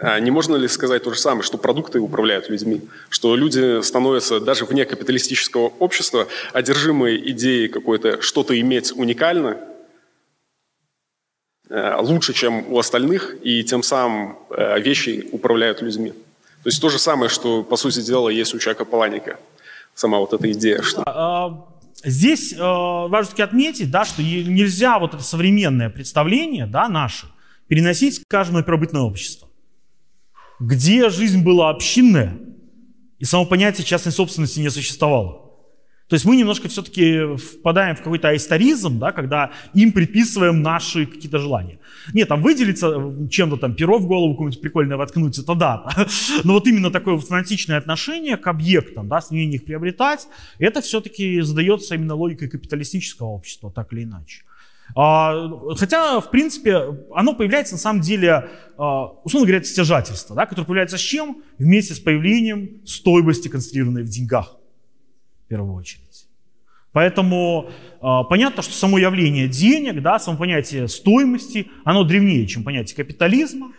не можно ли сказать то же самое, что продукты управляют людьми? Что люди становятся даже вне капиталистического общества одержимые идеей какой-то что-то иметь уникально, э, лучше, чем у остальных, и тем самым э, вещи управляют людьми. То есть то же самое, что, по сути дела, есть у Чака Паланика. Сама вот эта идея. Что... А, а, здесь э, важно отметить, да, что нельзя вот это современное представление да, наше переносить, скажем, на первобытное общество где жизнь была общинная, и само понятие частной собственности не существовало. То есть мы немножко все-таки впадаем в какой-то историзм, да, когда им приписываем наши какие-то желания. Нет, там выделиться чем-то, там перо в голову какое-нибудь прикольное воткнуть, это да. Но вот именно такое фанатичное отношение к объектам, да, стремление их приобретать, это все-таки задается именно логикой капиталистического общества, так или иначе. А, хотя, в принципе, оно появляется на самом деле, а, условно говоря, стяжательство, да, которое появляется с чем? Вместе с появлением стоимости, концентрированной в деньгах, в первую очередь. Поэтому э, понятно, что само явление денег, да, само понятие стоимости, оно древнее, чем понятие капитализма.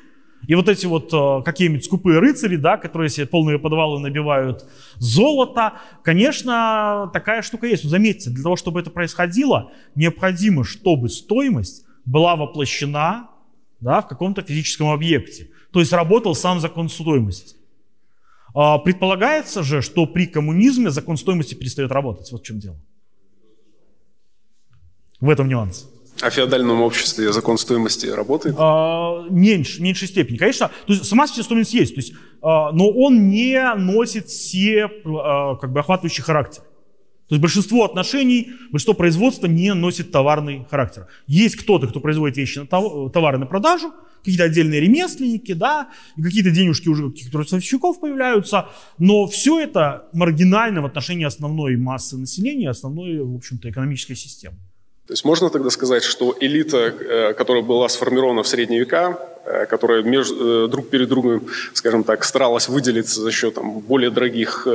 И вот эти вот э, какие-нибудь скупые рыцари, да, которые себе полные подвалы набивают золото, конечно, такая штука есть. Но заметьте, для того, чтобы это происходило, необходимо, чтобы стоимость была воплощена да, в каком-то физическом объекте. То есть работал сам закон стоимости. А, предполагается же, что при коммунизме закон стоимости перестает работать. Вот в чем дело. В этом нюанс. А в феодальном обществе закон стоимости работает? А, меньше, в меньшей степени. Конечно, то есть сама стоимость есть, то есть, а, но он не носит все а, как бы охватывающий характер. То есть большинство отношений, большинство производства не носит товарный характер. Есть кто-то, кто производит вещи, на товары на продажу, какие-то отдельные ремесленники, да, и какие-то денежки уже каких-то ростовщиков появляются, но все это маргинально в отношении основной массы населения, основной, в общем-то, экономической системы. То есть можно тогда сказать, что элита, э, которая была сформирована в средние века, э, которая между, э, друг перед другом, скажем так, старалась выделиться за счет там, более дорогих,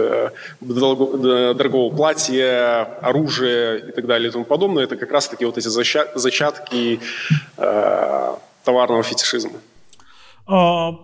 дорогого платья, оружия и так далее и тому подобное, это как раз-таки вот эти зачатки товарного фетишизма? А,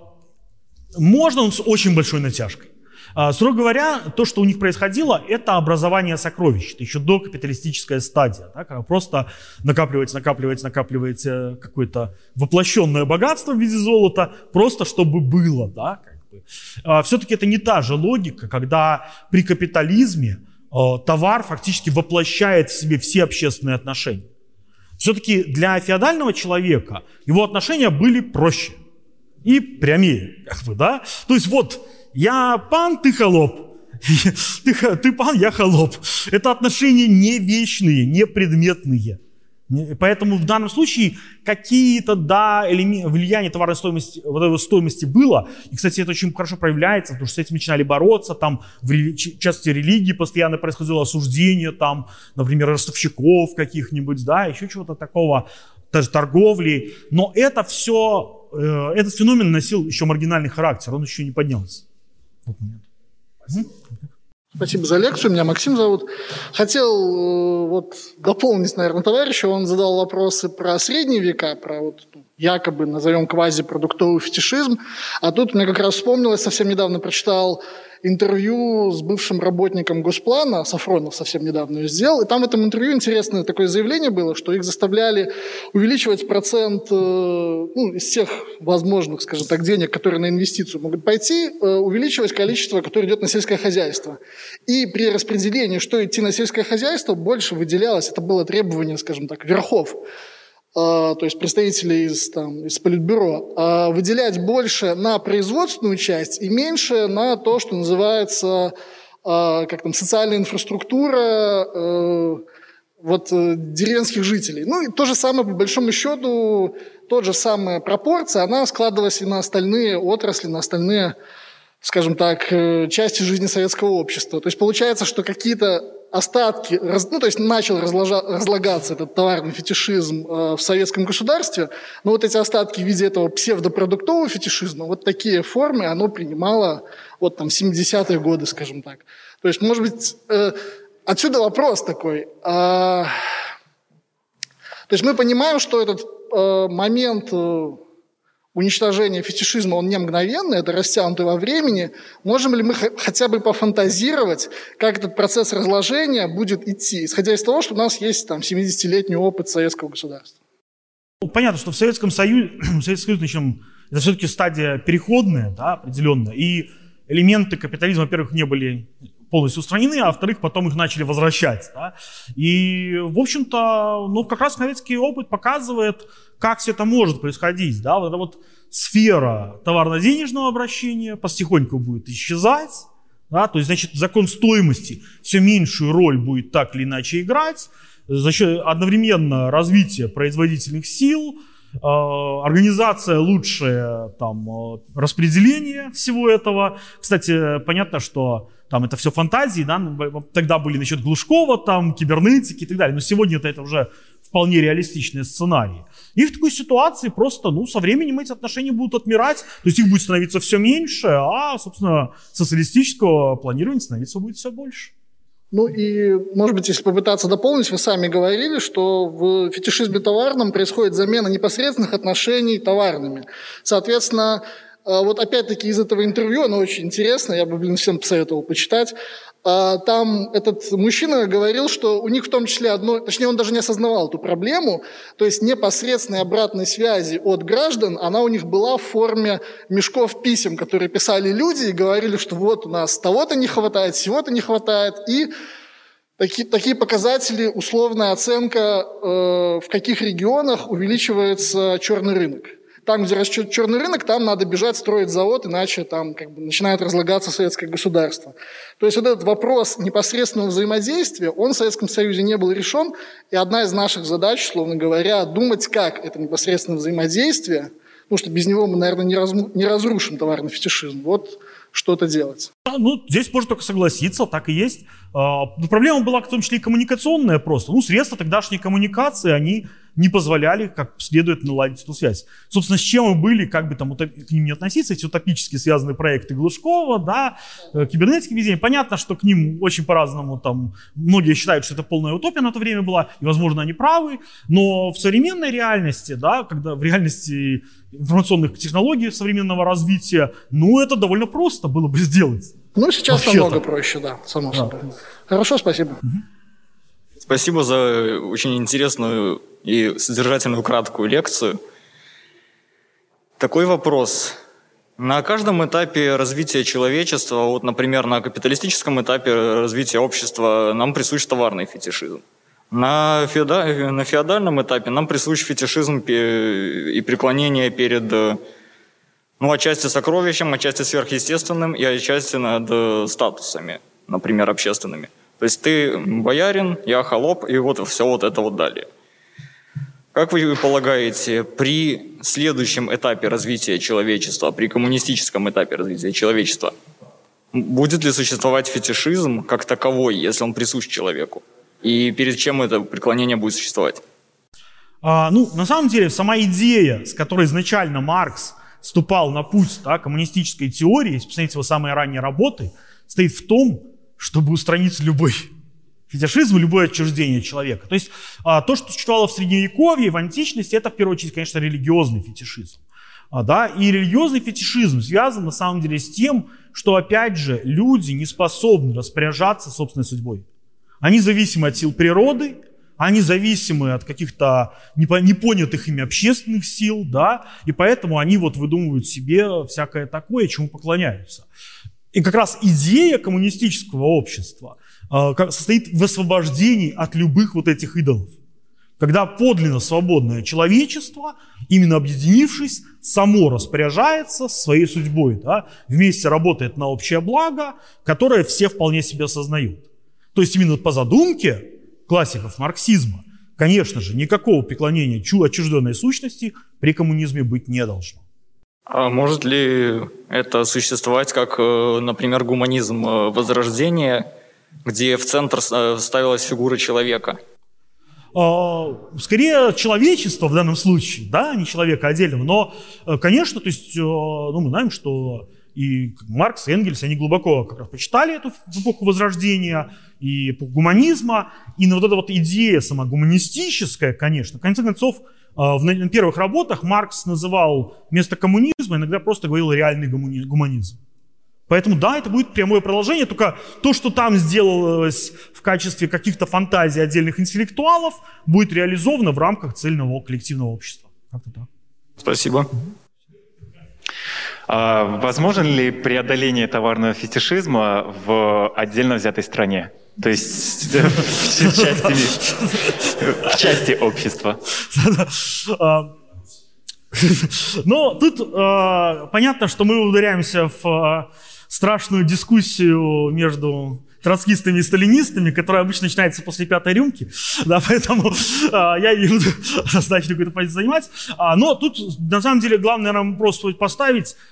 можно он с очень большой натяжкой. А, строго говоря, то, что у них происходило, это образование сокровищ. Это еще докапиталистическая стадия, да, когда просто накапливается, накапливается, накапливается какое-то воплощенное богатство в виде золота, просто чтобы было. Да, как бы. а, все-таки это не та же логика, когда при капитализме а, товар фактически воплощает в себе все общественные отношения. Все-таки для феодального человека его отношения были проще и прямее. Как бы, да? То есть вот я пан, ты холоп. Ты, ты пан, я холоп. Это отношения не вечные, не предметные. Поэтому в данном случае какие-то, да, влияние товарной стоимости, вот этой стоимости было. И, кстати, это очень хорошо проявляется, потому что с этим начинали бороться. Там в части религии постоянно происходило осуждение, там, например, ростовщиков каких-нибудь, да, еще чего-то такого, даже торговли. Но это все, э, этот феномен носил еще маргинальный характер, он еще не поднялся тот момент. Спасибо за лекцию. Меня Максим зовут. Хотел э, вот дополнить, наверное, товарища. Он задал вопросы про средние века, про вот якобы, назовем квазипродуктовый фетишизм. А тут мне как раз вспомнилось, совсем недавно прочитал интервью с бывшим работником Госплана, Сафронов совсем недавно сделал, и там в этом интервью интересное такое заявление было, что их заставляли увеличивать процент э, ну, из всех возможных, скажем так, денег, которые на инвестицию могут пойти, э, увеличивать количество, которое идет на сельское хозяйство. И при распределении, что идти на сельское хозяйство, больше выделялось, это было требование, скажем так, верхов то есть представителей из, там, из Политбюро, а выделять больше на производственную часть и меньше на то, что называется а, как там, социальная инфраструктура э, вот, э, деревенских жителей. Ну и то же самое, по большому счету, тот же самая пропорция, она складывалась и на остальные отрасли, на остальные скажем так, э, части жизни советского общества. То есть получается, что какие-то остатки, ну то есть начал разложа, разлагаться этот товарный фетишизм э, в советском государстве, но вот эти остатки в виде этого псевдопродуктового фетишизма, вот такие формы оно принимало вот там 70-е годы, скажем так. То есть, может быть, э, отсюда вопрос такой. А, то есть мы понимаем, что этот э, момент... Э, уничтожение фетишизма, он не мгновенный, это растянутый во времени. Можем ли мы хотя бы пофантазировать, как этот процесс разложения будет идти, исходя из того, что у нас есть там 70-летний опыт советского государства? Ну, понятно, что в Советском Союзе, Советский Союз, начнем, это все-таки стадия переходная, да, определенная, и элементы капитализма, во-первых, не были полностью устранены, а во-вторых, потом их начали возвращать. Да? И, в общем-то, ну, как раз советский опыт показывает, как все это может происходить. Да? Вот эта вот сфера товарно-денежного обращения потихоньку будет исчезать. Да? То есть, значит, закон стоимости все меньшую роль будет так или иначе играть. За счет одновременно развития производительных сил, организация лучшее там, э, распределение всего этого. Кстати, понятно, что там это все фантазии, да, тогда были насчет Глушкова, там, кибернетики и так далее, но сегодня это, это уже вполне реалистичные сценарии. И в такой ситуации просто, ну, со временем эти отношения будут отмирать, то есть их будет становиться все меньше, а, собственно, социалистического планирования становиться будет все больше. Ну и, может быть, если попытаться дополнить, вы сами говорили, что в фетишизме товарном происходит замена непосредственных отношений товарными. Соответственно, вот опять-таки из этого интервью, оно очень интересно, я бы, блин, всем посоветовал почитать. А, там этот мужчина говорил, что у них в том числе одно, точнее, он даже не осознавал эту проблему, то есть непосредственной обратной связи от граждан, она у них была в форме мешков писем, которые писали люди и говорили, что вот у нас того-то не хватает, всего-то не хватает, и Такие, такие показатели, условная оценка, э, в каких регионах увеличивается черный рынок. Там, где растет черный рынок, там надо бежать строить завод, иначе там как бы начинает разлагаться советское государство. То есть вот этот вопрос непосредственного взаимодействия, он в Советском Союзе не был решен, и одна из наших задач, словно говоря, думать, как это непосредственное взаимодействие, потому что без него мы, наверное, не, раз, не разрушим товарный фетишизм. Вот что-то делать. Да, ну, здесь можно только согласиться, так и есть. А, проблема была в том числе и коммуникационная просто. Ну, средства тогдашней коммуникации, они не позволяли как следует наладить эту связь. Собственно, с чем мы были, как бы там к ним не относиться, эти утопически связанные проекты Глушкова, да, э, кибернетики везде. Понятно, что к ним очень по-разному там, многие считают, что это полная утопия на то время была, и, возможно, они правы, но в современной реальности, да, когда в реальности информационных технологий современного развития, ну, это довольно просто было бы сделать. Ну, сейчас намного проще, да, само собой. Да. Хорошо, спасибо. Спасибо за очень интересную и содержательную краткую лекцию. Такой вопрос. На каждом этапе развития человечества, вот, например, на капиталистическом этапе развития общества, нам присущ товарный фетишизм. На, феода... на феодальном этапе нам присущ фетишизм и преклонение перед, ну, отчасти сокровищем, отчасти сверхъестественным и отчасти над статусами, например, общественными. То есть ты боярин, я холоп, и вот все вот это вот далее. Как вы полагаете, при следующем этапе развития человечества, при коммунистическом этапе развития человечества, будет ли существовать фетишизм как таковой, если он присущ человеку? И перед чем это преклонение будет существовать? А, ну, на самом деле, сама идея, с которой изначально Маркс вступал на путь да, коммунистической теории, если посмотреть его самые ранние работы, стоит в том, чтобы устранить любой фетишизм, любое отчуждение человека. То есть а, то, что существовало в Средневековье, в античности, это в первую очередь, конечно, религиозный фетишизм. А, да? И религиозный фетишизм связан на самом деле с тем, что, опять же, люди не способны распоряжаться собственной судьбой. Они зависимы от сил природы, они зависимы от каких-то непонятых ими общественных сил, да, и поэтому они вот выдумывают себе всякое такое, чему поклоняются. И как раз идея коммунистического общества а, состоит в освобождении от любых вот этих идолов. Когда подлинно свободное человечество, именно объединившись, само распоряжается своей судьбой, да, вместе работает на общее благо, которое все вполне себе осознают. То есть именно по задумке классиков марксизма, конечно же, никакого преклонения отчужденной сущности при коммунизме быть не должно. А может ли это существовать как, э, например, гуманизм э, Возрождения, где в центр ставилась фигура человека? А, скорее человечество в данном случае, да, не человека отдельного. Но, э, конечно, то есть, ну, мы знаем, что и Маркс, и Энгельс, они глубоко как раз почитали эту эпоху Возрождения и эпоху гуманизма. И на вот эта вот идея сама гуманистическая, конечно, в конце концов, в первых работах Маркс называл вместо коммунизма, иногда просто говорил реальный гуманизм. Поэтому да, это будет прямое продолжение, только то, что там сделалось в качестве каких-то фантазий отдельных интеллектуалов, будет реализовано в рамках цельного коллективного общества. Как-то так. Спасибо. А, возможно ли преодоление товарного фетишизма в отдельно взятой стране? То есть в части, общества. А, но тут э, понятно, что мы ударяемся в страшную дискуссию между троцкистами и сталинистами, которая обычно начинается после пятой рюмки, да, поэтому а, я не буду однозначно какую-то позицию занимать. А, но тут, на самом деле, главный нам вопрос поставить, а,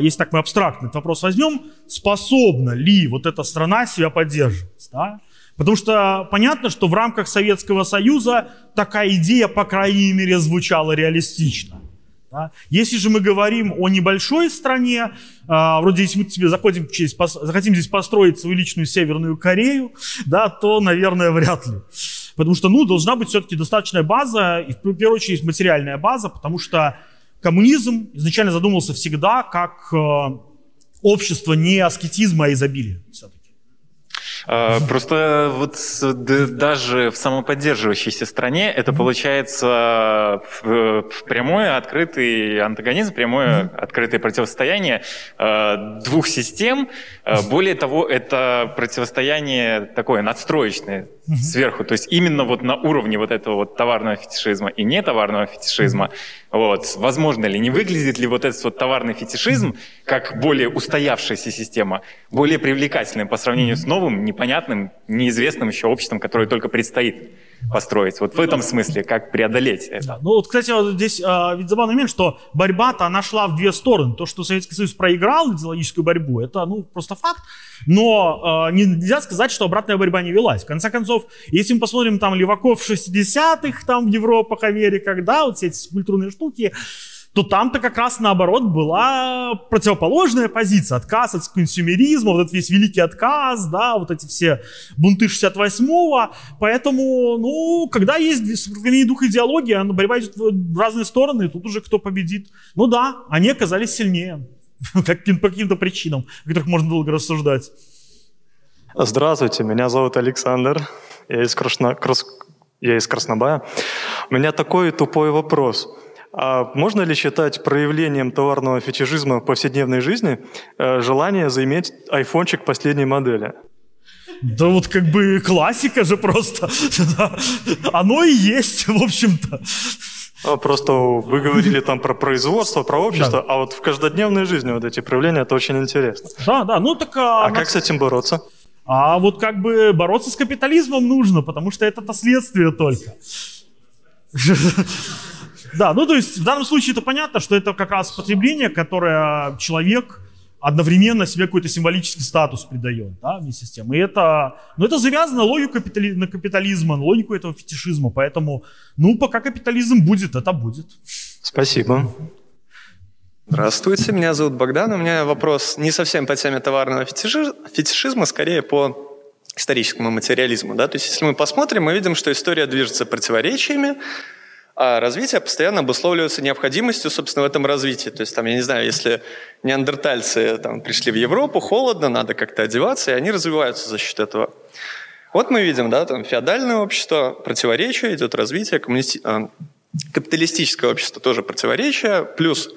если так мы абстрактно этот вопрос возьмем, способна ли вот эта страна себя поддерживать, да? Потому что понятно, что в рамках Советского Союза такая идея, по крайней мере, звучала реалистично. Да? Если же мы говорим о небольшой стране, а, вроде если мы тебе заходим, через, захотим здесь построить свою личную Северную Корею, да, то, наверное, вряд ли. Потому что, ну, должна быть все-таки достаточная база, и в первую очередь материальная база, потому что коммунизм изначально задумывался всегда как э, общество не аскетизма, а изобилия. Все-таки. А, просто вот даже в самоподдерживающейся стране это получается прямой открытый антагонизм, прямое открытое противостояние двух систем. Более того, это противостояние такое надстроечное сверху. То есть именно вот на уровне вот этого вот товарного фетишизма и не товарного фетишизма, вот, возможно ли, не выглядит ли вот этот вот товарный фетишизм как более устоявшаяся система, более привлекательным по сравнению с новым, непонятным, неизвестным еще обществом, которое только предстоит построить. Вот в этом смысле, как преодолеть это. Ну вот, кстати, вот здесь э, ведь забавный момент, что борьба-то, она шла в две стороны. То, что Советский Союз проиграл идеологическую борьбу, это, ну, просто факт. Но э, нельзя сказать, что обратная борьба не велась. В конце концов, если мы посмотрим там леваков 60-х, там в Европах, Америках, да, вот все эти культурные штуки, то там-то как раз наоборот была противоположная позиция, отказ от консюмеризма, вот этот весь великий отказ, да, вот эти все бунты 68-го, поэтому, ну, когда есть сохранение духа идеологии, борьба идет в разные стороны, тут уже кто победит. Ну да, они оказались сильнее, как, по каким-то причинам, о которых можно долго рассуждать. Здравствуйте, меня зовут Александр, я из, Красно... Крас... я из Краснобая. У меня такой тупой вопрос – а можно ли считать проявлением товарного фетишизма в повседневной жизни э, желание заиметь айфончик последней модели? Да вот как бы классика же просто. Оно и есть, в общем-то. А, просто вы говорили там про производство, про общество, да. а вот в каждодневной жизни вот эти проявления, это очень интересно. Да, да, ну так... А, а как с этим бороться? А вот как бы бороться с капитализмом нужно, потому что это-то следствие только. Да, ну то есть в данном случае это понятно, что это как раз потребление, которое человек одновременно себе какой-то символический статус придает, да, вместе с тем. И это, ну, это завязано на логику капитали, на капитализма, на логику этого фетишизма. Поэтому, ну, пока капитализм будет, это будет. Спасибо. Здравствуйте, меня зовут Богдан. У меня вопрос не совсем по теме товарного фетишизма, скорее по историческому материализму. Да? То есть, если мы посмотрим, мы видим, что история движется противоречиями, а развитие постоянно обусловливается необходимостью, собственно, в этом развитии. То есть, там, я не знаю, если неандертальцы там, пришли в Европу, холодно, надо как-то одеваться, и они развиваются за счет этого. Вот мы видим, да, там феодальное общество, противоречие, идет развитие, коммунисти... А, капиталистическое общество тоже противоречие, плюс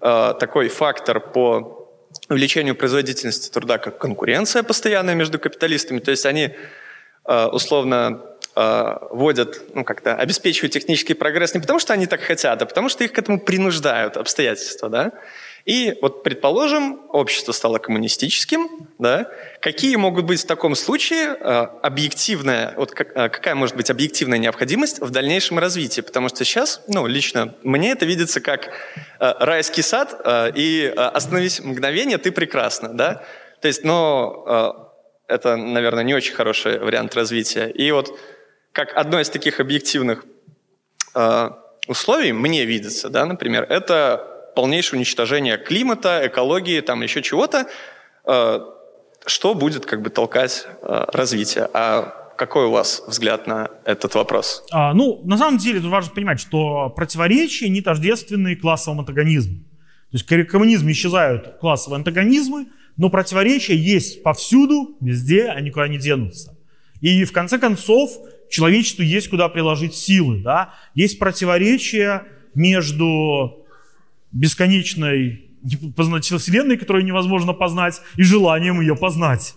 э, такой фактор по увеличению производительности труда, как конкуренция постоянная между капиталистами. То есть они э, условно вводят, ну, как-то обеспечивают технический прогресс не потому, что они так хотят, а потому, что их к этому принуждают обстоятельства, да. И вот, предположим, общество стало коммунистическим, да, какие могут быть в таком случае э, объективная, вот э, какая может быть объективная необходимость в дальнейшем развитии? Потому что сейчас, ну, лично мне это видится как э, райский сад, э, и э, остановись мгновение, ты прекрасна, да. То есть, но э, это, наверное, не очень хороший вариант развития. И вот как одно из таких объективных э, условий, мне видится, да, например, это полнейшее уничтожение климата, экологии, там еще чего-то, э, что будет как бы толкать э, развитие. А какой у вас взгляд на этот вопрос? А, ну, на самом деле, тут важно понимать, что противоречия не тождественны классовому антагонизму. То есть в коммунизме исчезают классовые антагонизмы, но противоречия есть повсюду, везде, они никуда не денутся. И в конце концов, человечеству есть куда приложить силы. Да? Есть противоречие между бесконечной Вселенной, которую невозможно познать, и желанием ее познать.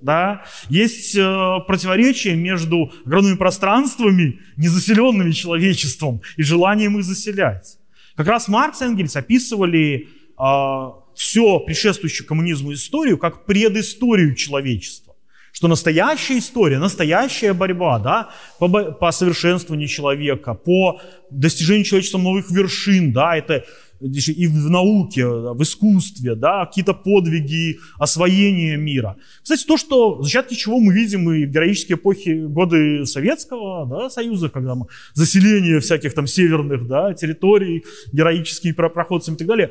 Да? Есть э, противоречие между огромными пространствами, незаселенными человечеством, и желанием их заселять. Как раз Маркс и Энгельс описывали э, все предшествующую коммунизму историю как предысторию человечества что настоящая история, настоящая борьба да, по, по совершенствованию человека, по достижению человечеством новых вершин, да, это и в науке, в искусстве, да, какие-то подвиги освоения мира. Кстати, то, что зачатки чего мы видим и в героические эпохи, годы Советского да, Союза, когда мы, заселение всяких там северных да, территорий, героические проходцами и так далее,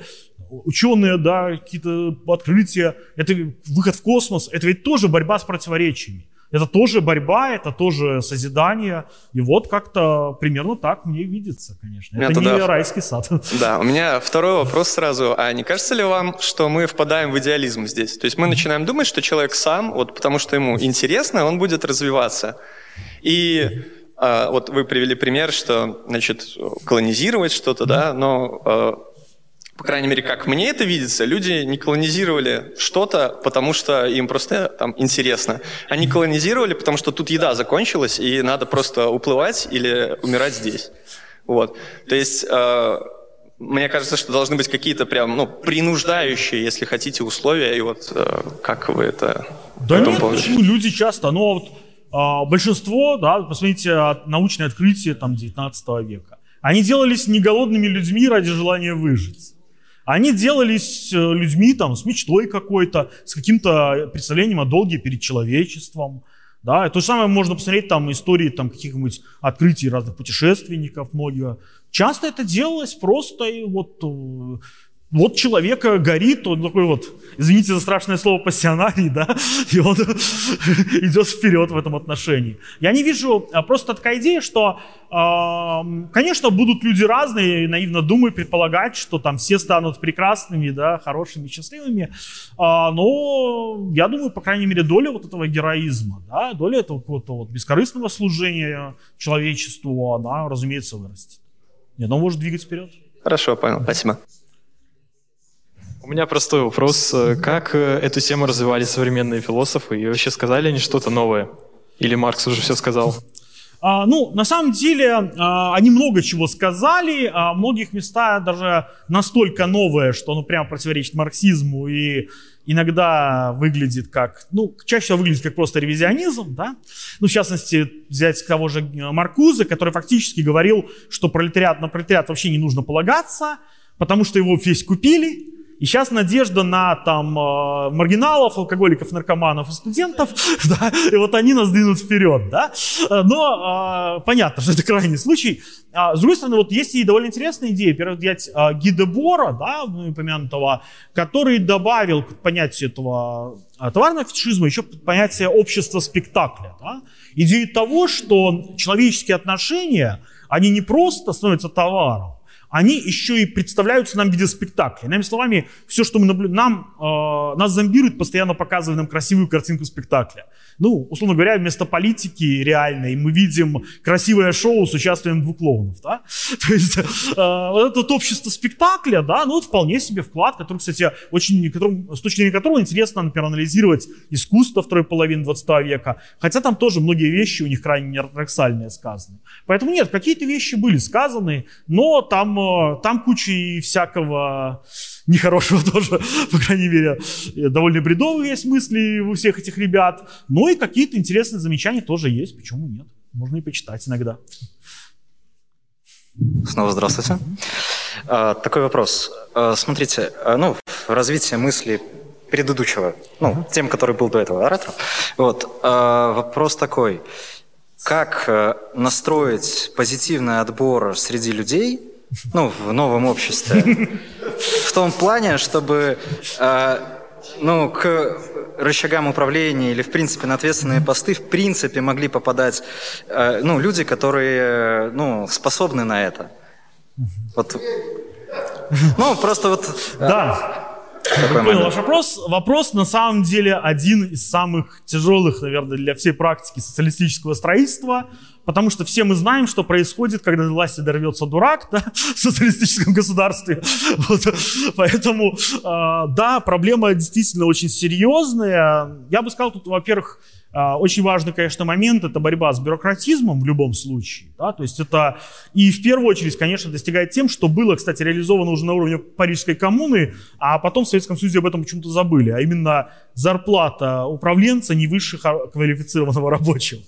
ученые, да, какие-то открытия, это выход в космос, это ведь тоже борьба с противоречиями. Это тоже борьба, это тоже созидание. И вот как-то примерно так мне видится, конечно. Это тогда... не райский сад. Да, у меня второй вопрос сразу. А не кажется ли вам, что мы впадаем в идеализм здесь? То есть мы начинаем думать, что человек сам, вот потому что ему интересно, он будет развиваться. И а, вот вы привели пример, что, значит, колонизировать что-то, да, но а, по крайней мере, как мне это видится, люди не колонизировали что-то, потому что им просто там интересно. Они колонизировали, потому что тут еда закончилась, и надо просто уплывать или умирать здесь. Вот. То есть, э, мне кажется, что должны быть какие-то прям, ну, принуждающие, если хотите, условия, и вот э, как вы это... Да нет, почему люди часто, но вот э, большинство, да, посмотрите, научные открытия там 19 века, они делались не голодными людьми ради желания выжить. Они делались э, людьми там, с мечтой какой-то, с каким-то представлением о долге перед человечеством. Да, и то же самое можно посмотреть там истории там каких-нибудь открытий разных путешественников многих. Часто это делалось просто и вот э, вот человека горит, он такой вот, извините за страшное слово, пассионарий, да, и он идет вперед в этом отношении. Я не вижу, а просто такая идея, что, конечно, будут люди разные, наивно думаю, предполагать, что там все станут прекрасными, да, хорошими, счастливыми, э, но я думаю, по крайней мере, доля вот этого героизма, да, доля этого какого-то вот бескорыстного служения человечеству, она, разумеется, вырастет. И оно может двигать вперед. Хорошо, понял, спасибо. У меня простой вопрос. Как э, эту тему развивали современные философы? И вообще сказали они что-то новое? Или Маркс уже все сказал? А, ну, на самом деле, а, они много чего сказали, а многих местах даже настолько новое, что оно прямо противоречит марксизму и иногда выглядит как, ну, чаще всего выглядит как просто ревизионизм, да. Ну, в частности, взять того же Маркуза, который фактически говорил, что пролетариат на пролетариат вообще не нужно полагаться, потому что его весь купили, и сейчас надежда на там э, маргиналов, алкоголиков, наркоманов и студентов, да, и вот они нас двинут вперед, да. Но э, понятно, что это крайний случай. А, с другой стороны, вот есть и довольно интересная идея, например, взять э, Гиде Бора, да, упомянутого, который добавил к понятию этого товарного фетишизма еще понятие общества спектакля, да. Идею того, что человеческие отношения, они не просто становятся товаром, они еще и представляются нам в виде спектакля. Иными словами, все, что мы наблюдаем, нам, э, нас зомбируют, постоянно показывая нам красивую картинку спектакля. Ну, условно говоря, вместо политики реальной мы видим красивое шоу с участием двух клоунов, да? То есть э, вот это общество спектакля, да, ну, это вполне себе вклад, который, кстати, очень, которым, с точки зрения которого интересно, например, анализировать искусство второй половины 20 века, хотя там тоже многие вещи у них крайне ортодоксальные сказаны. Поэтому нет, какие-то вещи были сказаны, но там, э, там куча и всякого нехорошего тоже, по крайней мере, довольно бредовые есть мысли у всех этих ребят, но и какие-то интересные замечания тоже есть, почему нет, можно и почитать иногда. Снова здравствуйте. А, такой вопрос. А, смотрите, а, ну, в развитии мысли предыдущего, ну, тем, который был до этого оратора, вот, а, вопрос такой. Как э, настроить позитивный отбор среди людей, ну, в новом обществе, в том плане, чтобы э, ну, к рычагам управления или, в принципе, на ответственные посты, в принципе, могли попадать э, ну, люди, которые ну, способны на это. Вот. Ну, просто вот... Э, да. Такой понял ваш вопрос. Вопрос на самом деле один из самых тяжелых, наверное, для всей практики социалистического строительства, потому что все мы знаем, что происходит, когда до власти дорвется дурак да, в социалистическом государстве. Вот. Поэтому, э, да, проблема действительно очень серьезная. Я бы сказал, тут, во-первых, а, очень важный, конечно, момент – это борьба с бюрократизмом в любом случае. Да? То есть это и в первую очередь, конечно, достигает тем, что было, кстати, реализовано уже на уровне Парижской коммуны, а потом в Советском Союзе об этом почему-то забыли, а именно зарплата управленца не выше квалифицированного рабочего.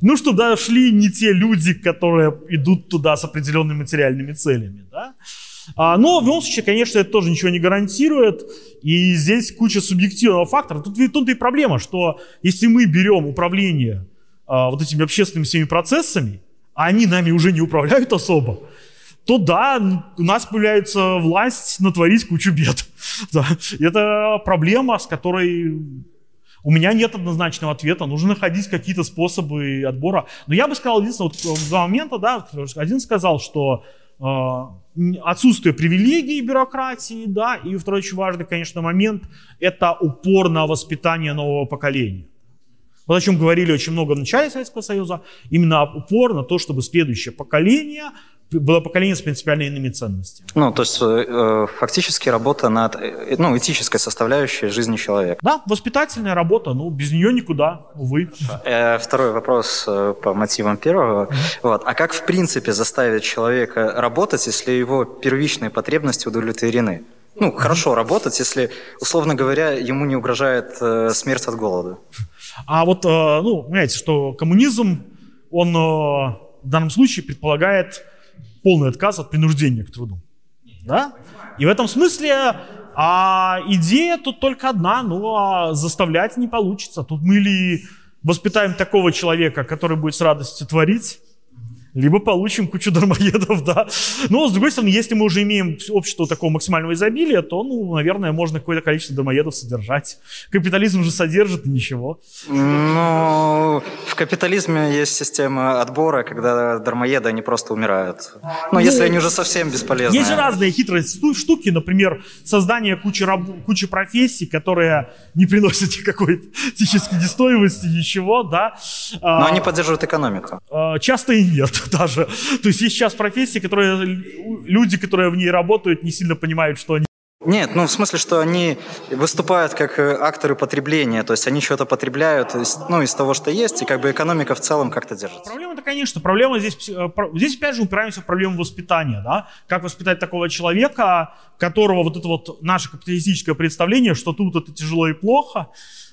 Ну, что да, шли не те люди, которые идут туда с определенными материальными целями. Да? А, но в любом случае, конечно, это тоже ничего не гарантирует. И здесь куча субъективного фактора. Тут, тут и проблема, что если мы берем управление а, вот этими общественными всеми процессами, а они нами уже не управляют особо, то да, у нас появляется власть натворить кучу бед. Да. Это проблема, с которой у меня нет однозначного ответа, нужно находить какие-то способы отбора. Но я бы сказал, единственное, вот в два момента, да, один сказал, что а, отсутствие привилегий бюрократии, да, и второй очень важный, конечно, момент – это упор на воспитание нового поколения. Вот о чем говорили очень много в начале Советского Союза, именно упор на то, чтобы следующее поколение было поколение с принципиально иными ценностями. Ну, то есть э, фактически работа над э, ну, этической составляющей жизни человека. Да, воспитательная работа, ну, без нее никуда, увы. Э, второй вопрос э, по мотивам первого. Вот. А как, в принципе, заставить человека работать, если его первичные потребности удовлетворены? Ну, хорошо работать, если, условно говоря, ему не угрожает э, смерть от голода. А вот, э, ну, понимаете, что коммунизм, он э, в данном случае предполагает полный отказ от принуждения к труду. Да? И в этом смысле а идея тут только одна, ну а заставлять не получится. Тут мы или воспитаем такого человека, который будет с радостью творить, либо получим кучу дармоедов, да. Но, с другой стороны, если мы уже имеем общество такого максимального изобилия, то, ну, наверное, можно какое-то количество дармоедов содержать. Капитализм же содержит ничего. Ну, в капитализме есть система отбора, когда дармоеды, они просто умирают. Ну, ну если они уже совсем бесполезны. Есть же разные хитрые штуки, например, создание кучи, раб... кучи профессий, которые не приносят никакой этической стоимости, ничего, да. Но а, они поддерживают экономику. А, часто и нет. даже. То есть есть сейчас профессии, которые люди, которые в ней работают, не сильно понимают, что они нет, ну в смысле, что они выступают как э, акторы потребления, то есть они что-то потребляют, ну из того, что есть, и как бы экономика в целом как-то держится. Проблема-то, конечно, проблема здесь, э, здесь опять же упираемся в проблему воспитания, да, как воспитать такого человека, которого вот это вот наше капиталистическое представление, что тут это тяжело и плохо,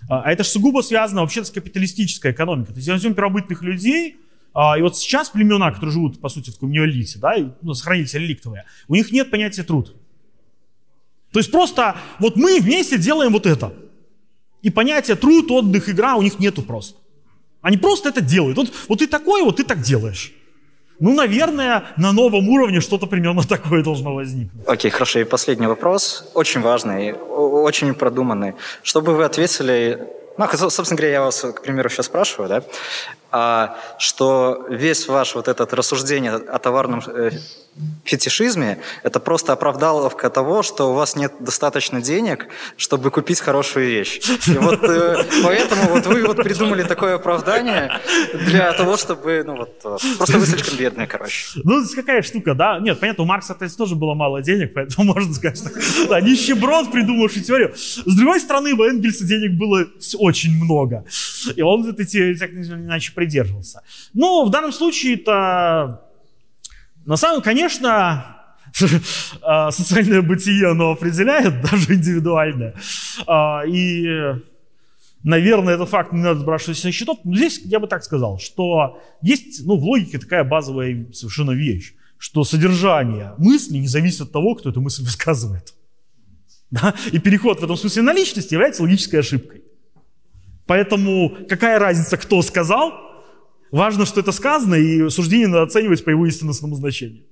а это же сугубо связано вообще с капиталистической экономикой. То есть возьмем первобытных людей, а, и вот сейчас племена, которые живут, по сути, в таком неолите, да, ну, сохранились реликтовые, у них нет понятия труд. То есть просто вот мы вместе делаем вот это. И понятия труд, отдых, игра у них нету просто. Они просто это делают. Вот, вот ты такой, вот ты так делаешь. Ну, наверное, на новом уровне что-то примерно такое должно возникнуть. Окей, okay, хорошо. И последний вопрос, очень важный, очень продуманный. Чтобы вы ответили ну, собственно говоря, я вас, к примеру, сейчас спрашиваю, да, а, что весь ваш вот этот рассуждение о товарном э, фетишизме – это просто оправдаловка того, что у вас нет достаточно денег, чтобы купить хорошую вещь. И вот э, поэтому вот вы вот придумали такое оправдание для того, чтобы, ну вот, э, просто вы слишком бедные, короче. Ну, какая штука, да? Нет, понятно, у Маркса то тоже было мало денег, поэтому можно сказать, что да, нищеброд, придумавший теорию. С другой стороны, у Энгельса денег было очень много. И он теории так иначе придерживался. Но в данном случае это... На самом конечно, а, социальное бытие, оно определяет, даже индивидуальное. А, и, наверное, этот факт не надо сбрасывать со счетов. Но здесь я бы так сказал, что есть ну, в логике такая базовая совершенно вещь, что содержание мысли не зависит от того, кто эту мысль высказывает. Да? И переход в этом смысле на личность является логической ошибкой. Поэтому какая разница, кто сказал, Важно, что это сказано, и суждение надо оценивать по его истинному значению.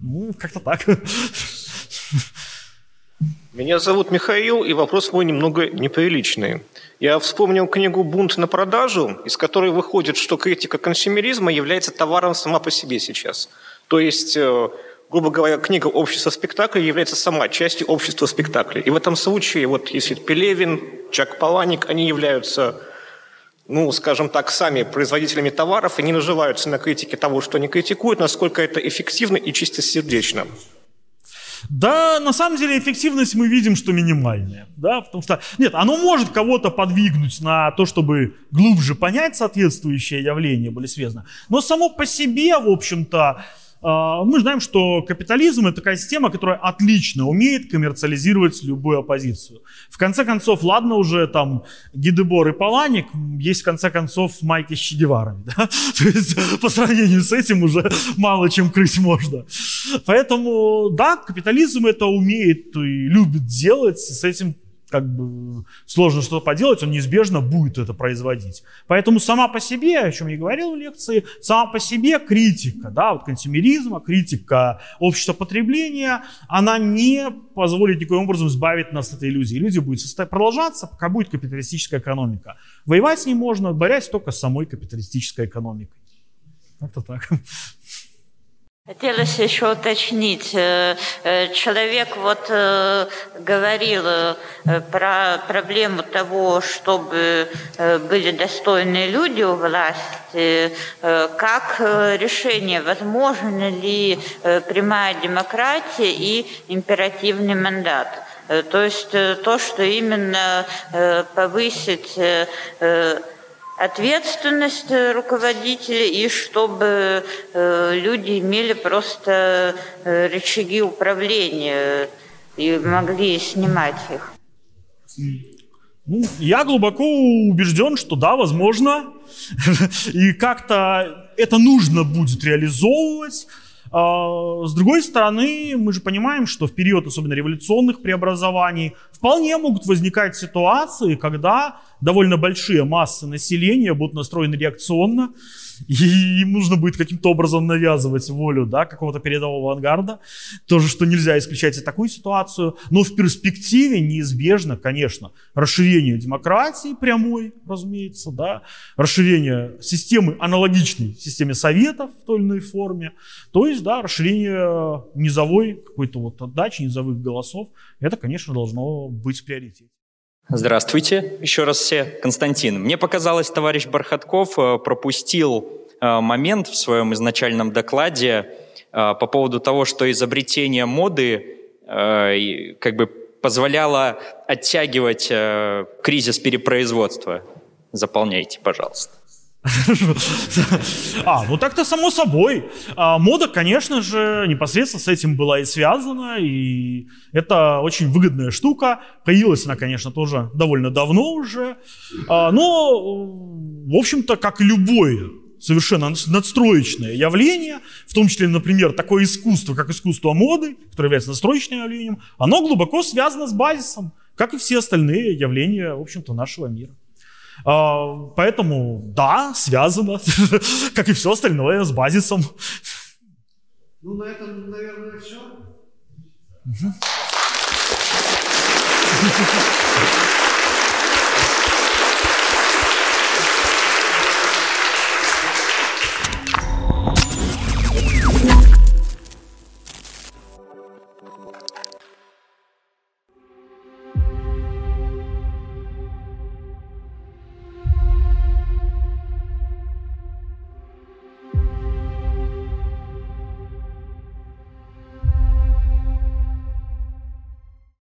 Ну, как-то так. Меня зовут Михаил, и вопрос мой немного неприличный. Я вспомнил книгу «Бунт на продажу», из которой выходит, что критика консюмеризма является товаром сама по себе сейчас. То есть, э, грубо говоря, книга «Общество спектакля» является сама частью общества спектакля. И в этом случае, вот если Пелевин, Чак Паланик, они являются ну, скажем так, сами производителями товаров и не наживаются на критике того, что они критикуют, насколько это эффективно и чистосердечно. Да, на самом деле эффективность мы видим, что минимальная. Да? Потому что, нет, оно может кого-то подвигнуть на то, чтобы глубже понять соответствующее явление, были связано. Но само по себе, в общем-то, мы знаем, что капитализм это такая система, которая отлично умеет коммерциализировать любую оппозицию. В конце концов, ладно уже там Ги Дебор и Паланик, есть в конце концов майки с Че Геварами. Да? То есть по сравнению с этим уже мало чем крыть можно. Поэтому да, капитализм это умеет и любит делать, с этим как бы сложно что-то поделать, он неизбежно будет это производить. Поэтому сама по себе, о чем я говорил в лекции, сама по себе критика, да, вот консюмеризма, критика общества потребления, она не позволит никаким образом избавить нас от этой иллюзии. Иллюзия будет продолжаться, пока будет капиталистическая экономика. Воевать с ней можно, борясь только с самой капиталистической экономикой. Как-то так. Хотелось еще уточнить. Э, э, человек вот э, говорил про проблему того, чтобы были достойные люди у власти. Как решение, возможно ли прямая демократия и императивный мандат? То есть то, что именно повысить ответственность руководителя и чтобы э, люди имели просто э, рычаги управления и могли снимать их. Ну, я глубоко убежден, что да, возможно, и как-то это нужно будет реализовывать. А, с другой стороны, мы же понимаем, что в период особенно революционных преобразований вполне могут возникать ситуации, когда довольно большие массы населения будут настроены реакционно, и им нужно будет каким-то образом навязывать волю да, какого-то передового авангарда. Тоже, что нельзя исключать и такую ситуацию. Но в перспективе неизбежно, конечно, расширение демократии прямой, разумеется, да, расширение системы аналогичной системе советов в той или иной форме. То есть, да, расширение низовой какой-то вот отдачи, низовых голосов. Это, конечно, должно быть в приоритете. Здравствуйте, еще раз все. Константин, мне показалось, товарищ Бархатков э, пропустил э, момент в своем изначальном докладе э, по поводу того, что изобретение моды как бы позволяло оттягивать кризис перепроизводства. Заполняйте, пожалуйста. А, ну так-то само собой. А, мода, конечно же, непосредственно с этим была и связана, и это очень выгодная штука. Появилась она, конечно, тоже довольно давно уже. А, но, в общем-то, как любое совершенно надстроечное явление, в том числе, например, такое искусство, как искусство моды, которое является надстроечным явлением, оно глубоко связано с базисом, как и все остальные явления, в общем-то, нашего мира. А, поэтому, да, связано, как и все остальное, с базисом. Ну, на этом, наверное, все.